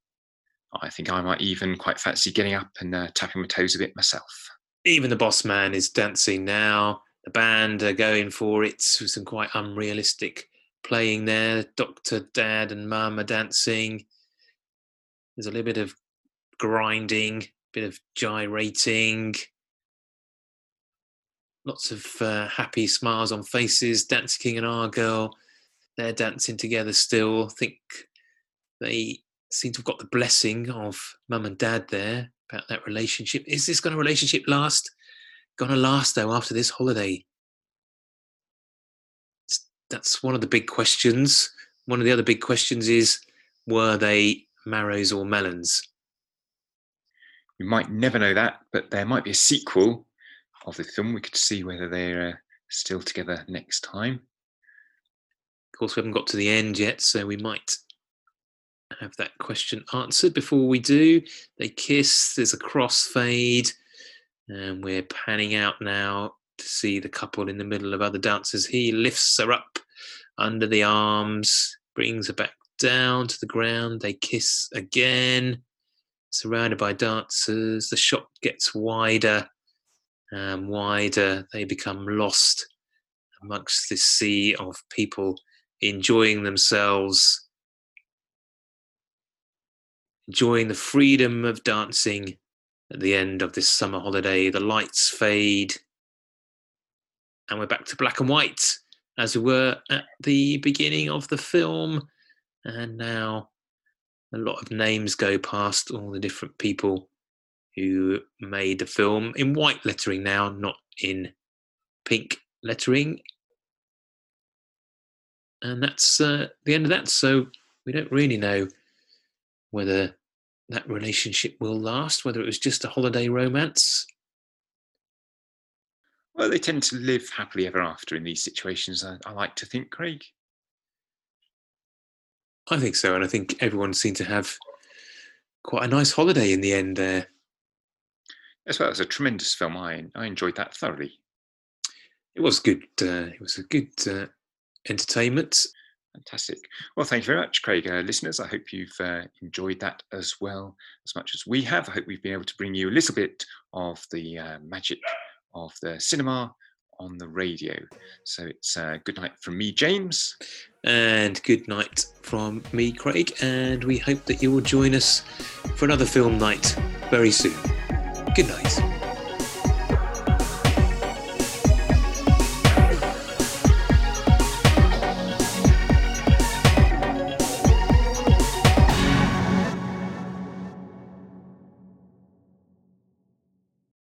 Speaker 3: I think I might even quite fancy getting up and uh, tapping my toes a bit myself.
Speaker 2: Even the boss man is dancing now. The band are going for it with some quite unrealistic playing there. Doctor, Dad, and Mum are dancing. There's a little bit of grinding, bit of gyrating, lots of uh, happy smiles on faces. Dancing King and our girl, they're dancing together still. I think they seem to have got the blessing of mum and dad there about that relationship. Is this going to relationship last? Going to last though after this holiday? That's one of the big questions. One of the other big questions is were they marrows or melons?
Speaker 3: We might never know that, but there might be a sequel of the film. We could see whether they're uh, still together next time.
Speaker 2: Of course, we haven't got to the end yet, so we might have that question answered before we do. They kiss, there's a crossfade, and we're panning out now to see the couple in the middle of other dancers. He lifts her up under the arms, brings her back down to the ground. They kiss again surrounded by dancers. The shot gets wider and wider. They become lost amongst this sea of people enjoying themselves, enjoying the freedom of dancing at the end of this summer holiday. The lights fade, and we're back to black and white as we were at the beginning of the film. And now a lot of names go past all the different people who made the film in white lettering now, not in pink lettering. And that's uh, the end of that. So we don't really know whether that relationship will last, whether it was just a holiday romance.
Speaker 3: Well, they tend to live happily ever after in these situations, I, I like to think, Craig.
Speaker 2: I think so, and I think everyone seemed to have quite a nice holiday in the end there.
Speaker 3: As well, it was a tremendous film. I I enjoyed that thoroughly.
Speaker 2: It was good. Uh, it was a good uh, entertainment.
Speaker 3: Fantastic. Well, thank you very much, Craig. Uh, listeners, I hope you've uh, enjoyed that as well as much as we have. I hope we've been able to bring you a little bit of the uh, magic of the cinema on the radio. So it's uh, good night from me, James.
Speaker 2: And good night from me, Craig. And we hope that you will join us for another film night very soon. Good night.